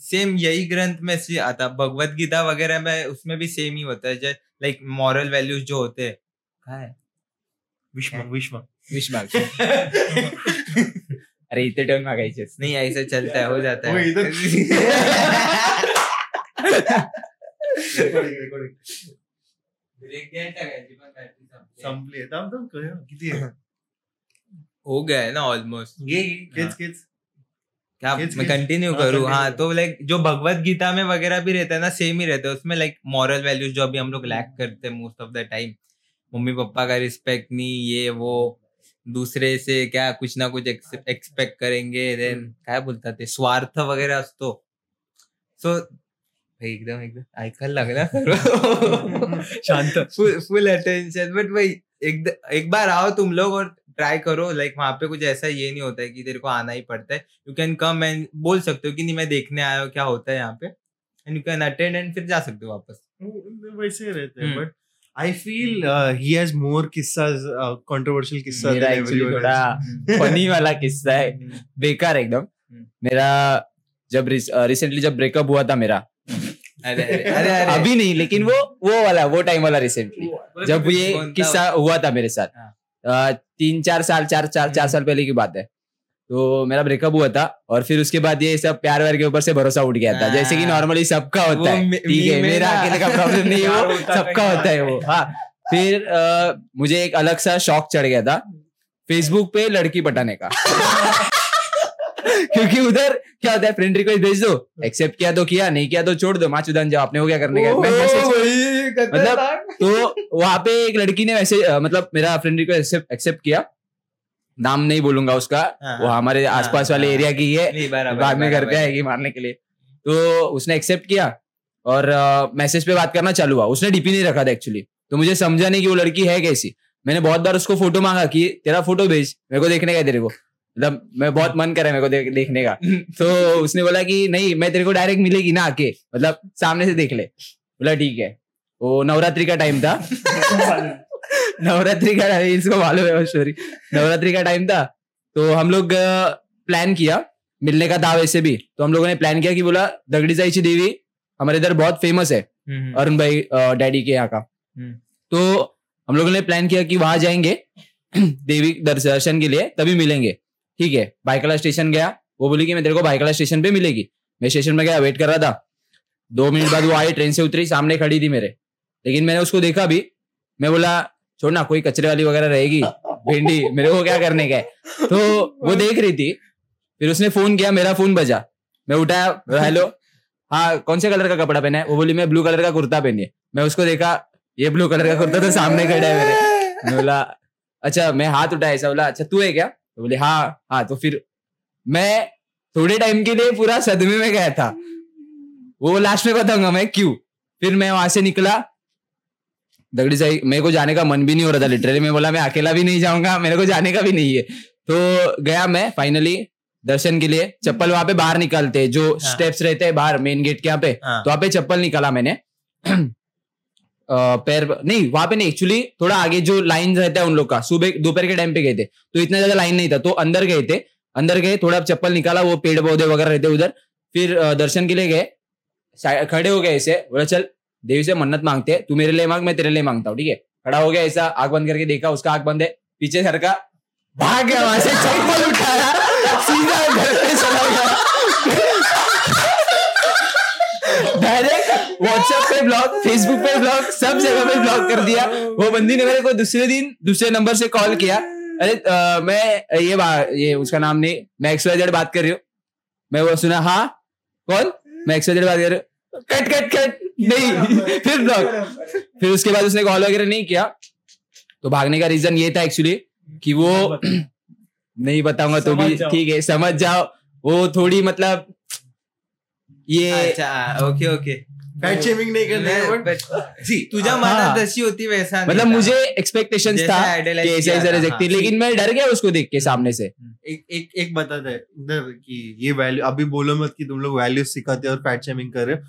सेम यही ग्रंथ में से आता भगवत गीता वगैरह में उसमें भी सेम ही होता है लाइक मॉरल वैल्यूज़ जो होते हैं? कहाँ है विश्व. विश्व. विश माग अरे इथे टर्न मागायचेच नहीं ऐसे चलता है हो जाता है संपली थांब, थांब, करूया. किती आहे? हो गया है ना ऑलमोस्ट घे, खेच, खेच. क्या मैं कंटिन्यू हाँ, करूँ? हाँ तो लाइक जो भगवत गीता में वगैरह भी रहता है ना सेम ही रहता है। उसमें लाइक मॉरल वैल्यूज़ जो अभी हम लोग लैक करते हैं most of the time mummy papa का रिस्पेक्ट नहीं ये वो दूसरे से क्या कुछ ना कुछ एक्सपेक्ट करेंगे देन काय बोलतात ते स्वार्थ वगैरे असतो सो एकदम एकदम ऐकायला लागला सर्व शांत। फुल फुल अटेंशन बट भाई एक एक बार आओ तुम लोग और ट्राई करो लाइक वहाँ पे कुछ ऐसा ये नहीं होता है कि तेरे को आना ही पड़ता है। यू कैन कम एंड बोल सकते हो कि नहीं मैं देखने आया हूँ क्या होता है यहाँ पे? And you can attend and फिर जा सकते हो वापस। वैसे ही रहते हैं हम्म. But I feel he has more किस्साज controversial किस्सा मेरा than everyone थोड़ा. फनी वाला किस्सा है। बेकार एकदम। हम्म। मेरा जब रिसेंटली जब ब्रेकअप हुआ था मेरा। अरे अरे अरे अरे। अभी नहीं लेकिन वो वो वाला वो टाइम वाला रिसेंटली जब ये किस्सा हुआ था मेरे साथ। हाँ। तीन चार साल चार चार चार साल पहले की बात है। तो मेरा ब्रेकअप हुआ था और फिर उसके बाद ये सब प्यार व्यार के ऊपर से भरोसा उठ गया था। हाँ। जैसे कि नॉर्मली सबका होता है। ठीक है मेरा अकेले का प्रॉब्लम नहीं है सबका होता है वो। हाँ फिर मुझे एक अलग सा शौक चढ़ गया था फेसबुक पे लड़की पटाने का। क्योंकि उधर क्या होता है फ्रेंड रिक्वेस्ट भेज दो एक्सेप्ट किया तो किया नहीं किया तो छोड़ दो माँ चुदान जाओ आपने हो क्या करने का। मतलब तो वहाँ पे एक लड़की ने वैसे मतलब मेरा फ्रेंड रिक्वेस्ट एक्सेप्ट किया। नाम नहीं बोलूँगा उसका हाँ, वो हमारे हाँ, आसपास वाले हाँ, एरिया की है बाद में घर पे आएगी मारने के लिए। तो उसने एक्सेप्ट किया और मैसेज पे बात करना चालू हुआ। उसने डीपी नहीं रखा था एक्चुअली तो मुझे समझा नहीं कि वो लड़की है कैसी। मैंने बहुत बार उसको फ़ोटो मांगा कि तेरा फ़ोटो भेज मेरे को देखने का तेरे को। मतलब मैं बहुत मन करे मेरे को देख, देखने का। तो उसने बोला कि नहीं मैं तेरे को डायरेक्ट मिलेगी ना आके। मतलब सामने से देख ले। बोला ठीक है। वो नवरात्रि का टाइम था। नवरात्रि का टाइम इसको मालूम है स्टोरी नवरात्रि का टाइम था तो हम लोग प्लान किया मिलने का था वैसे भी। तो हम लोगों ने प्लान किया कि बोला दगड़ी जाइची देवी हमारे इधर बहुत फ़ेमस है हम्म, अरुण भाई डैडी के यहाँ का। हम्म। तो हम लोगों ने प्लान किया कि वहाँ जाएँगे देवी दर्शन के लिए तभी मिलेंगे। ठीक है बाइकला स्टेशन गया वो बोली कि मैं तेरे को बाइकला स्टेशन पे मिलेगी। मैं स्टेशन में गया वेट कर रहा था। दो मिनट बाद वो आई ट्रेन से उतरी सामने खड़ी थी मेरे। लेकिन मैंने उसको देखा भी मैं बोला छोड़ ना कोई कचरे वाली वगैरह रहेगी भिंडी मेरे को क्या करने का है? तो वो देख रही थी फिर उसने फ़ोन किया मेरा फ़ोन बजा। मैं उठाया हेलो हाँ कौन से कलर का कपड़ा पहना है? वो बोली मैं ब्लू कलर का कुर्ता पहनी है। मैं उसको देखा ये ब्लू कलर का कुर्ता तो सामने खड़ा है मेरे। बोला अच्छा मैं हाथ उठाया ऐसा बोला अच्छा तू है क्या? तो बोले हाँ हाँ। तो फिर मैं थोड़े टाइम के लिए पूरा सदमे में गया था। वो लास्ट में बताऊँगा मैं क्यों? फिर मैं वहाँ से निकला दगड़ी साई मेरे को जाने का मन भी नहीं हो रहा था लिटरली मैं बोला मैं अकेला भी नहीं जाऊँगा मेरे को जाने का भी नहीं है। तो गया मैं फाइनली दर्शन के लिए चप्पल वहाँ पे बाहर निकालते हैं जो हाँ। स्टेप्स रहते हैं बाहर मेन गेट के यहाँ पे हाँ, तो वहाँ पे चप्पल निकाला मैंने। पैर नहीं वहाँ पे नहीं एक्चुअली थोड़ा आगे जो लाइन रहता है उन लोग का सुबह दोपहर के टाइम पे गए थे तो इतना ज़्यादा लाइन नहीं था तो अंदर गए थे अंदर गए थोड़ा चप्पल निकाला वो पेड़ पौधे वगैरह रहते उधर फिर दर्शन के लिए गए खड़े हो गए ऐसे बोला चल देवी से मन्नत मांगते तू मेरे लिए मांग मैं तेरे लिए माँगता हूँ ठीक है? खड़ा हो गया ऐसा आग बंद करके देखा उसका आग बंद है पीछे सर का भाग गया वहाँ से चप्पल उठाया सीधा घर पे चला गया। डायरेक्ट व्हाट्सएप पे ब्लॉक फेसबुक पे ब्लॉक सब जगह पे ब्लॉक कर दिया। वो बंदी ने मेरे को दूसरे दिन दूसरे नंबर से कॉल किया। अरे अ, मैं ये ये उसका नाम नहीं मैं एक्सवाइजेड बात कर रही हूँ। मैं वो सुना हाँ कौन? मैं एक्सवाइजेड बात कर रही हूँ। Cut cut cut. नहीं फिर ब्लॉक फिर उसके बाद उसने कॉल वगैरह नहीं किया। तो भागने का रीजन ये था एक्चुअली कि वो नहीं बताऊँगा तो भी। ठीक है समझ जाओ। वो थोड़ी मतलब ये अच्छा ओके ओके फैट शेमिंग नहीं करने सी हाँ. मनात होती वैसा मतलब मुझे एक्सपेक्टेशन था कि ऐसा ऐसा था, रह सकती है. लेकिन मैं डर गया उसको देख के सामने से। एक एक एक बताता है कि ये वैल्यू अभी बोलो मत कि तुम लोग वैल्यू सिखाते हो और फैट शेमिंग कर रहे हो।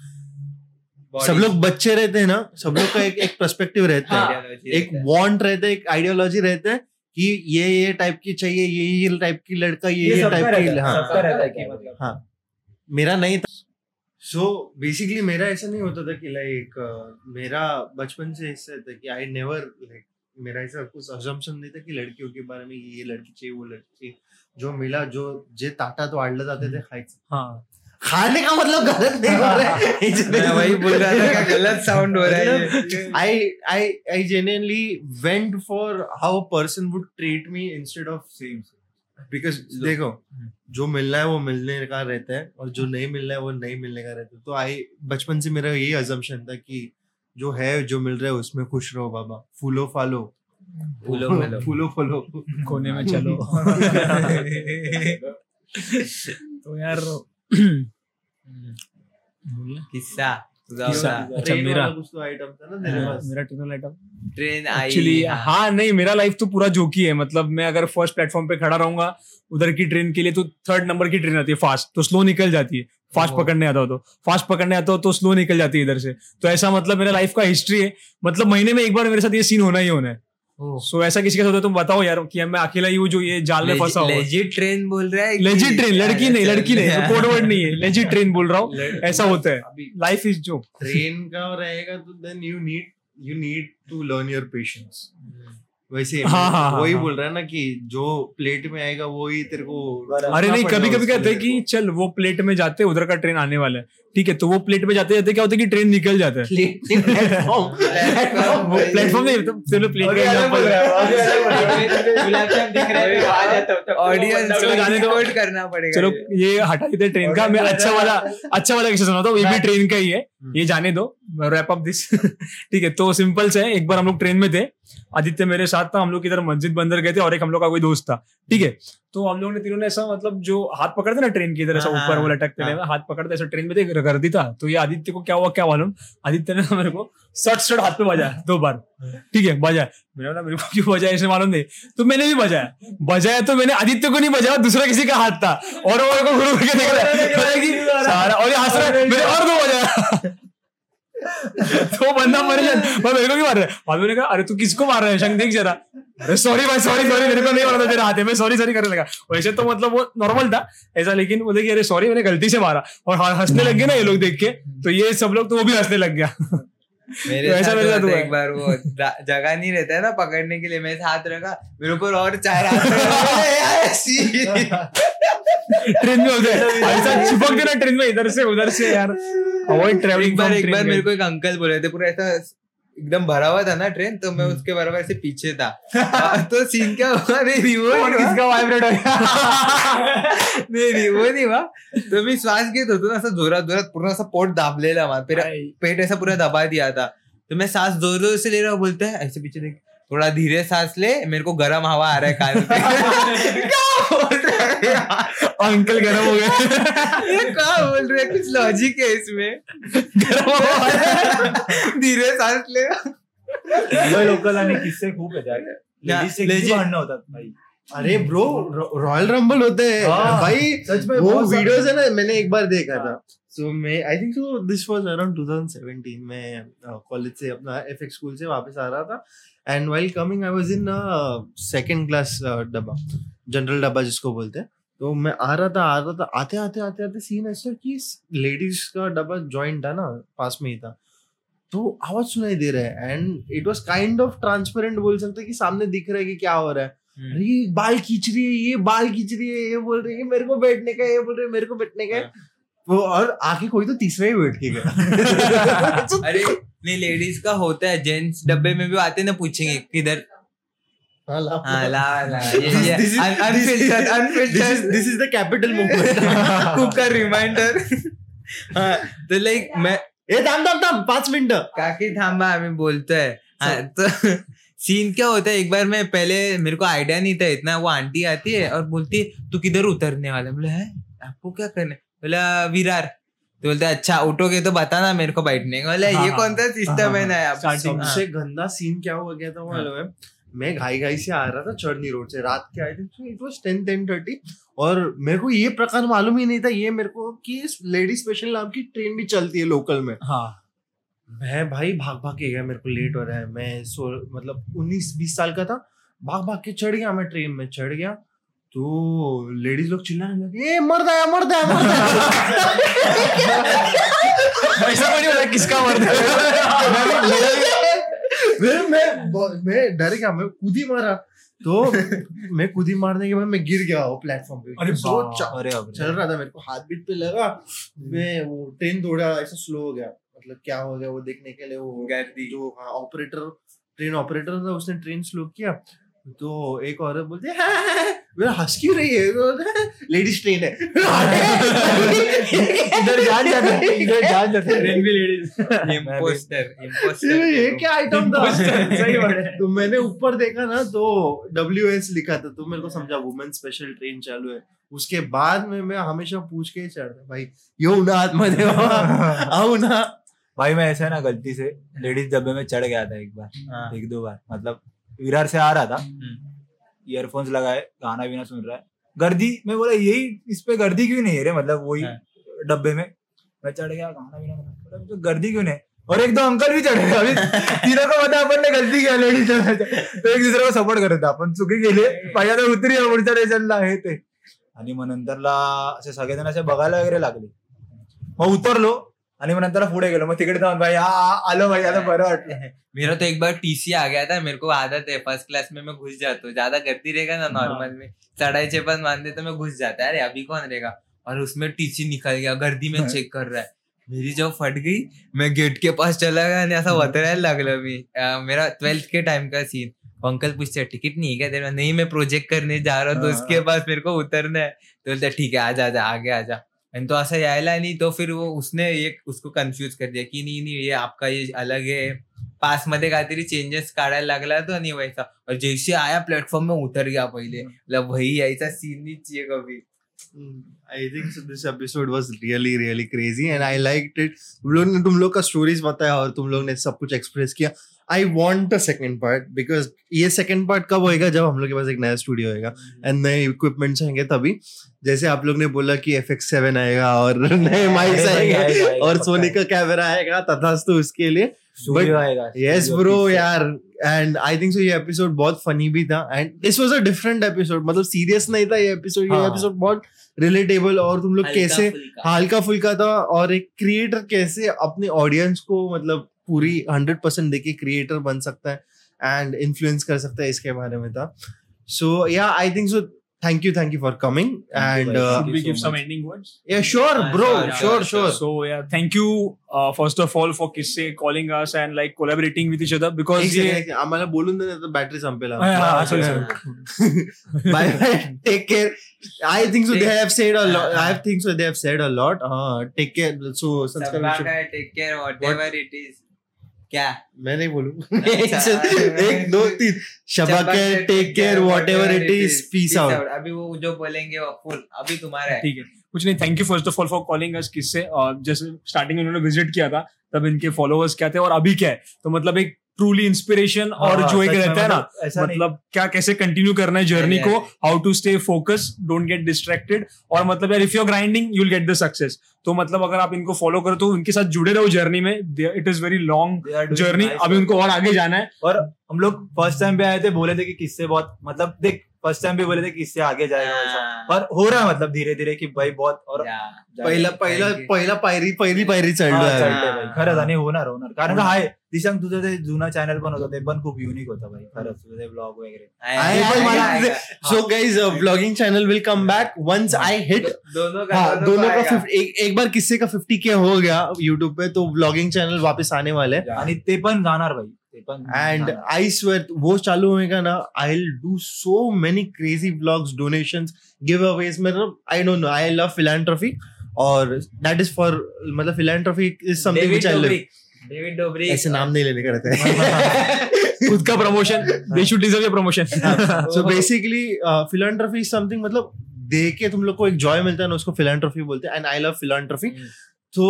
सब लोग बच्चे रहते हैं ना सब लोग का एक एक पर्सपेक्टिव रहता है। एक रहता है. वांट रहता है एक आइडियोलॉजी रहता है कि ये ये टाइप की चाहिए ये ये टाइप की लड़का ये ये टाइप की हाँ सबका रहता है कि मतलब। हाँ। मेरा नहीं था। सो बेसिकली मेरा ऐसा नहीं होता था कि लाइक मेरा बचपन से ऐसा था कि आई नेवर लाइक मेरा ऐसा कुछ अजम्पशन नहीं था कि लड़कियों के बारे में ये लड़की चाहिए वो लड़की चाहिए। जो मिला जो जे ताटा तो वाढलं जाते ते खायचं हाँ। खाने का मतलब गलत नहीं हो रहा मैं वही बोल रहा था क्या है गलत साउंड हो रहा है. I I I genuinely went for how a person would treat me instead of same देखो जो मिलना है वो मिलने का रहता है और जो नहीं मिलना है वो नहीं मिलने का रहता है। तो आई बचपन से मेरा यही अजम्पशन था कि जो है जो मिल रहा है उसमें खुश रहो बाबा। फूलो फालो। फूलो फालो. फूलो फलो। कोने में चलो। तो यार किस्सा. अच्छा, मेरा- तो आइटम था ना तेरे हाँ. पास। मेरा ट्रेनर आइटम ट्रेन आई। एक्चुअली हाँ नहीं मेरा लाइफ तो पूरा जोकी है। मतलब मैं अगर फ़र्स्ट प्लेटफॉर्म पे खड़ा रहूँगा उधर की ट्रेन के लिए तो थर्ड नंबर की ट्रेन आती है फास्ट तो स्लो निकल जाती है। फास्ट पकड़ने आता हो तो। फास्ट पकड़ने आता हो तो स्लो निकल जाती है इधर से। तो ऐसा मतलब मेरा लाइफ का हिस्ट्री है। मतलब महीने में एक बार मेरे साथ ये सीन होना ही होना है। सो ऐसा किसी का साथ तुम बताओ यार कि मैं अकेला ही हूँ जो ये जाल में फंसा हुआ लेजिट ट्रेन बोल रहा है लेजिट ट्रेन लड़की नहीं लड़की नहीं कोड वर्ड नहीं है। लेजिट ट्रेन बोल रहा हूँ। ऐसा होता है। लाइफ इज़ जो ट्रेन का रहेगा तो then you need you need to learn your patience वैसे हाँ, हाँ, हाँ, वही हाँ। बोल रहा है ना कि जो प्लेट में आएगा वो ही तेरे को अरे नहीं कभी कभी कहते हैं कि चल वो प्लेट में जाते हैं उधर का ट्रेन आने वाला है। ठीक है तो वो प्लेट में जाते जाते क्या होता है कि ट्रेन निकल जाता है। वो प्लेटफॉर्म नहीं तो चलो ये। हटा देते ट्रेन का मैं अच्छा वाला अच्छा वाला किस्सा सुनाता हूँ ये भी ट्रेन का ही है। ये जाने दो रैप अप दिस ठीक है तो सिंपल से एक बार हम लोग ट्रेन में थे आदित्य मेरे साथ था हम लोग इधर मस्जिद बंदर गए थे और एक हम लोग का कोई दोस्त था ठीक है? तो हम लोग ने तीनों ने ऐसा मतलब जो हाथ पकड़ते ना ट्रेन की इधर ऐसा हाँ, ऊपर वो हाँ, लटकते हाँ। हाथ पकड़ते ऐसा ट्रेन में देख कर दी था। तो ये आदित्य को क्या हुआ क्या मालूम? आदित्य ने मेरे को सट सट हाथ पे बजाया दो बार ठीक है? बजाया। मैंने बोला मेरे को क्यों बजाया इसे मालूम नहीं। तो मैंने भी बजाया। बजाया तो मैंने आदित्य को नहीं बजाया दूसरा किसी का हाथ था। और वो मेरे को घूर घूर के देख रहा है। और ये हंस रहा है मैंने और दो बजाया। तो बंदा परेशान भाई मेरे को क्यों मार रहा है? में मैंने कहा अरे तू किसको मार रहा है? शंख देख जरा। अरे सॉरी भाई सॉरी सॉरी मेरे को नहीं मारा था तेरे हाथ में। सॉरी सॉरी करने लगा। वैसे तो मतलब वो नॉर्मल था ऐसा लेकिन बोले कि अरे सॉरी मैंने गलती से मारा। और ह- हंसने लग गए ना ये लोग देख के। तो ये सब लोग तो वो भी हंसने लग गया। मेरे तो ऐसा साथ मेरे साथ एक बार वो जगह नहीं रहता है ना पकड़ने के लिए। मैं हाथ रखा मेरे ऊपर और चार हाथ। ट्रेन में हैं ऐसा चिपक देना ट्रेन में इधर से उधर से यार। अवॉइड एक ट्रेवलिंग बार एक बार मेरे को एक अंकल बोले थे पूरा ऐसा एकदम भरा हुआ था ना ट्रेन तो मैं उसके बराबर ऐसे पीछे था। तो सीन क्या हुआ? नहीं वो किसका वाइब्रेट हो गया? नहीं नहीं वो नहीं हुआ। तो मी श्वास घेत होतो ना असं जोरात जोरात पूर्ण असं पोट दाबलेला माझा पेरा पेट ऐसा पूरा दबा दिया था। तो मैं सांस ज़ोर ज़ोर से ले रहा हूँ बोलते हैं ऐसे पीछे देख थोड़ा धीरे सांस ले मेरे को गर्म हवा आ रहा है कान पे। है? अंकल गर्म हो गए। ये क्या बोल रहे कुछ लॉजिक है इसमें। गर्म हो धीरे सांस ले। लोकल आणि किस्से खूप. होतात भाई? अरे ब्रो रॉयल रंबल होते हैं। हाँ, भाई सच में वो वीडियोस है ना मैंने एक बार देखा था। सो मैं I think so this was around 2017 मैं कॉलेज से अपना एफएक्स स्कूल से वापस आ रहा था। And while coming I was in second class डब्बा। जनरल डब्बा जिसको बोलते हैं। तो मैं आ रहा था आ रहा था आते आते आते आते सीन ऐसा कि लेडीज़ का डब्बा जॉइंट था ना पास में ही था। तो आवाज़ सुनाई दे रहा है and it was kind of transparent बोल सकते कि सामने दिख रहा है कि क्या हो रहा है। अरे ये बाल खींच रही है ये बाल खींच रही है ये बोल रही है मेरे को बैठने का ये बोल रही है मेरे को बैठने का वो और आके कोई तो तीसरा ही बैठ के गया। अरे नहीं लेडीज़ का होता है जेंट्स डब्बे में भी आते ना पूछेंगे किधर हाँ, ला- हाँ ला ला ये ये This is- unfiltered this is unfiltered this is the capital movement cooker reminder हाँ तो लाइक मैं ए थांब थांब थांब पाच मिनिटं. काकी थांबा आम्ही बोलतोय. हाँ, तो सीन क्या होता है? एक बार मैं पहले मेरे को आइडिया नहीं था इतना. वो आंटी आती है और बोलती है तू किधर उतरने वाला है?" बोला है? आपको क्या करना बोला विरार. तो बोलते हैं, अच्छा उठोगे तो बताना मेरे को बैठने का. बोला हाँ, ये हाँ। कौन सा सिस्टम है ना हाँ। सबसे गंदा सीन क्या हो गया था वो मालूम है। मैं घाई घाई से आ रहा था चर्नी रोड से। रात के I think it was ten ten thirty और मेरे को ये प्रकार मालूम ही नहीं था ये मेरे को कि लेडी स्पेशल नाम की ट्रेन भी चलती है लोकल में। हाँ। मैं भाई भाग भाग के गया मेरे को लेट हो रहा है मैं सो मतलब उन्नीस बीस साल का था भाग भाग के चढ़ गया मैं ट्रेन में चढ़ गया तो लेडीज़ लोग चिल्लाने लगे ए मर गया मर गया मर गया ऐसा को नहीं किसका मर्द मैं मैं मैं डर गया मैं कूद ही मारा। तो मैं कूद ही मारने के बाद मैं गिर गया वो प्लेटफॉर्म पे। अरे So अरे चल रहा था मेरे को हाथ बीट पे लगा। मैं वो ट्रेन थोड़ा ऐसा स्लो हो गया। मतलब क्या हो गया वो देखने के लिए वो। जो ऑपरेटर ट्रेन ऑपरेटर था उसने ट्रेन स्लो किया। तो एक औरत बोलती है "हाँ, हाँ, हाँ।" मैं हंस क्यों रही है? लेडीज़ ट्रेन है इधर जान जाता है इधर जान जाता है। ट्रेन भी लेडीज़ इम्पोस्टर ये क्या आइटम था। सही बात है। तो मैंने ऊपर देखा ना तो डब्ल्यू एस लिखा था तो मेरे को समझा वुमेन स्पेशल ट्रेन चालू है. उसके बाद में मैं हमेशा पूछ के ही चढ़ता भाई येऊ ना आतमध्ये बाबा आओ ना। भाई मैं ऐसा ना गलती से लेडीज़ डब्बे में चढ़ गया था एक। बार एक दो बार मतलब विरार से आ रहा था। ईयरफोन्स लगाए गाना बीना सुन रहा है। गर्दी मैं बोला यही इस पे गर्दी क्यों नहीं है रे? मतलब वही हाँ। डब्बे में। मैं चढ़ गया गाना बीना बोला, तो गर्दी क्यों नहीं और एक दो अंकल भी चढ़े अभी तीनों को पता अपन ने गलती किया लेडीज़ तो एक दुसऱ्याला सपोर्ट करत. आपण चुकी गेले पहिल्यांदा उतरी पुढच्या स्टेशनला हे ते आणि मग नंतरला असे सगळेजण असे बघायला वगैरे लागले. मग उतरलो आणि मग नंतर पुढे गेलो. मग तिकडे जाऊन भाई हा हा, आलो भाई आता बरं वाटलं मेरा तो एक बार टीसी आ गया था मेरे को आदत है फ़र्स्ट क्लास में मैं घुस जाता हूँ। ज़्यादा गर्दी रहेगा ना नॉर्मल में। चढ़ाई चेपन मानते तो मैं घुस जाता है। अरे अभी कौन रहेगा? और उसमें टीसी निकल गया गर्दी में चेक कर रहा है। मेरी जब फट गई मैं गेट के पास चला गया आणि असा वतरायला लागलो मी मेरा ट्वेल्थ के टाइम का सीन अंकल पूछते टिकट नहीं है क्या तेरा नहीं मैं प्रोजेक्ट करने जा रहा हूँ तो हाँ. उसके पास मेरे को उतरना है। तो बोलते ठीक है आ जा आगे आजा आणि तो असा यायला नहीं तो फिर वो उसने एक उसको कंफ्यूज कर दिया कि नहीं नहीं ये आपका ये अलग है। पास मध्ये काहीतरी चेंजेस काढायला लागला तो आणि व्हायचा और जैसे आया प्लेटफॉर्म में उतर गया पहिले. मतलब वही ऐसा सीन नहीं चाहिए कभी. I think this episode was really really crazy and I liked it. तुम लोग तुम लोग का स्टोरीज बताया और तुम लोग ने सब कुछ एक्सप्रेस किया. I want a second part because ये सेकेंड पार्ट कब होएगा? जब हम लोग के पास एक नया स्टूडियो होएगा एंड नए इक्विपमेंट्स आएँगे तभी। जैसे आप लोग ने बोला कि एफ़ एक्स सेवन आएगा और नए माइक्स आएँगे और। सोनी का कैमरा आएगा तथास्तु उसके लिए। यस ब्रो यार एंड आई थिंक सो ये एपिसोड बहुत फनी भी था and this was a different episode मतलब सीरियस नहीं था ये एपिसोड ये हाँ। एपिसोड बहुत रिलेटेबल और तुम लोग कैसे हल्का फुल्का था और एक क्रिएटर कैसे अपने ऑडियंस को मतलब पूरी हंड्रेड परसेंट देके क्रिएटर बन सकता है एंड इन्फ्लुएंस कर सकता है इसके बारे में था। So yeah I think so thank you thank you for coming Thank you, and भाई. Should you we so give some much. ending words? या श्योर हाँ, bro sure, sure sure, sure So yeah, thank you uh, first of all for Kisse calling us and like collaborating with each other because second, आम्हाला बोलून दे तर बॅटरी संपेल. Bye bye take care think so they Take- have said a lot हाँ, I think so they have said a lot take care so सबका सब्सक्राइब का take care whatever it is क्या? मैं नहीं बोलू। एक दो तीन। Shaba care take care whatever it is peace out अभी वो जो बोलेंगे वो फुल अभी तुम्हारा है। ठीक है। कुछ नहीं thank you first of all for calling us किससे। और जैसे स्टार्टिंग में उन्होंने विज़िट किया था तब इनके फॉलोअर्स क्या थे और अभी क्या है? तो मतलब एक ट्रूली इंस्पिरेशन और हाँ, जो एक रहता है ना मतलब मतलब क्या कैसे कंटिन्यू करना है जर्नी को how to stay focus don't get distracted और मतलब यार if you are grinding you will get the success तो मतलब अगर आप इनको फॉलो करो तो उनके साथ जुड़े रहो जर्नी में। It is very long journey अभी उनको और आगे जाना है। और हम लोग फ़र्स्ट टाइम पे आए थे बोले थे कि किससे बहुत मतलब देख फ़र्स्ट टाइम पे बोले थे कि इससे आगे जाएगा वैसा हाँ, हो रहा है मतलब धीरे धीरे की भाई बहुत और. पहिला पहिला पहिला पायरी पहिली पायरी हा, चढलोय चालतंय हा. भाई। खरंच आणि होणार होणार कारण का हाय दिशांग तुझं ते जुना चॅनल पण होतं ते पण खूप युनिक होतं भाई। खरंच तुझं ते ब्लॉग वगैरे. So guys blogging channel will come back once I hit दोनों का हाँ दोनों का एक, एक बार किस्से का 50 के हो गया यूट्यूब पे तो ब्लॉगिंग चैनल वापस आने वाले हैं। आणि ते पण जाणार भाई। ते एंड आई स्वेर वो चालू होएगा ना I will do so many crazy blogs donations giveaways मतलब I don't know I love philanthropy और दैट इज़ फॉर मतलब philanthropy is something which I live David Dobrik ऐसे नाम नहीं लेने का रहता है। खुद का promotion they should deserve promotion so basically philanthropy is something मतलब दे के तुम लोग को एक जॉय मिलता है ना उसको फिलैंथ्रोफी बोलते हैं and I love philanthropy hmm. तो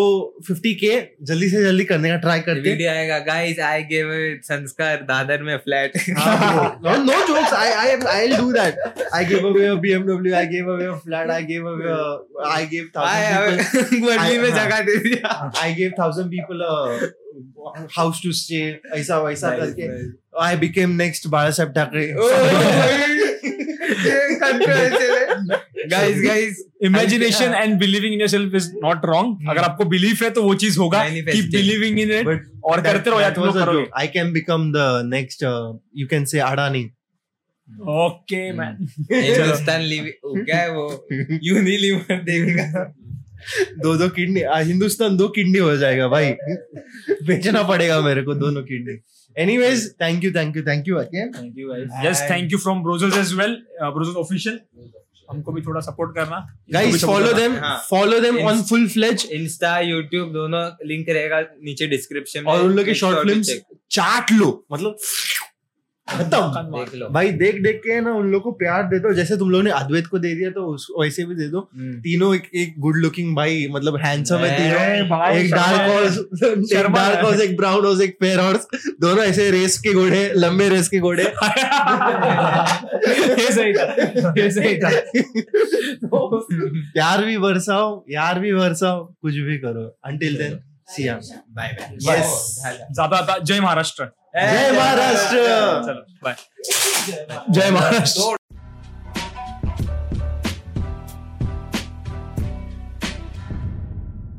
50 के जल्दी से जल्दी करने का ट्राई करते वीडियो आएगा गाइस आई गिव संस्कार दादर में flat no jokes I I I do that I give away a BMW I give away a flat I give away I give 1000 people में जगह दे दिया। I give 1000 people a house to stay ऐसा वैसा करके। आई बिकेम नेक्स्ट बाला साहब ठाकरे ये कंट्रोल चले guys guys imagination and believing in yourself is not wrong अगर आपको बिलीफ है तो वो चीज़ होगा. कीप बिलीविंग इन इट और करते रहो यार तुम लोग करोगे। can become the next. Uh, you can say Adani. Okay man Hindustan live क्या है वो? यूनिलीवर देगा दो दो किडनी हिंदुस्तान दो किडनी हो जाएगा भाई। बेचना पड़ेगा मेरे को दोनों kidney. Anyways thank you thank you thank you again thank you guys yes thank you from ब्रोजर्स as well ब्रोजर्स official हमको भी थोड़ा सपोर्ट करना। Guys follow them follow them on full follow them on Ins- full fledged. Insta YouTube दोनों लिंक रहेगा नीचे डिस्क्रिप्शन में। और उन लोग के शॉर्ट फिल्म्स चाट लो। मतलब खत्म। देख लो। भाई देख देख के ना उन लोग को प्यार दे दो जैसे तुम लोग ने अद्वैत को दे दिया तो उस- वैसे भी दे दो। हम्म। तीनों एक एक गुड लुकिंग भाई मतलब हैंडसम है तीनों। एक डार्क हॉर्स एक डार्क हॉर्स एक ब्राउन हॉर्स एक फेयर हॉर्स दोनों ऐसे रेस के घोड़े लंबे रेस के घोड़े। ये सही था ये सही था। प्यार भी बरसाओ यार भी बरसाओ कुछ भी करो। Until then see ya bye bye Yes. ज़्यादा जय महाराष्ट्र। जय महाराष्ट्र। चलो बाय जय महाराष्ट्र।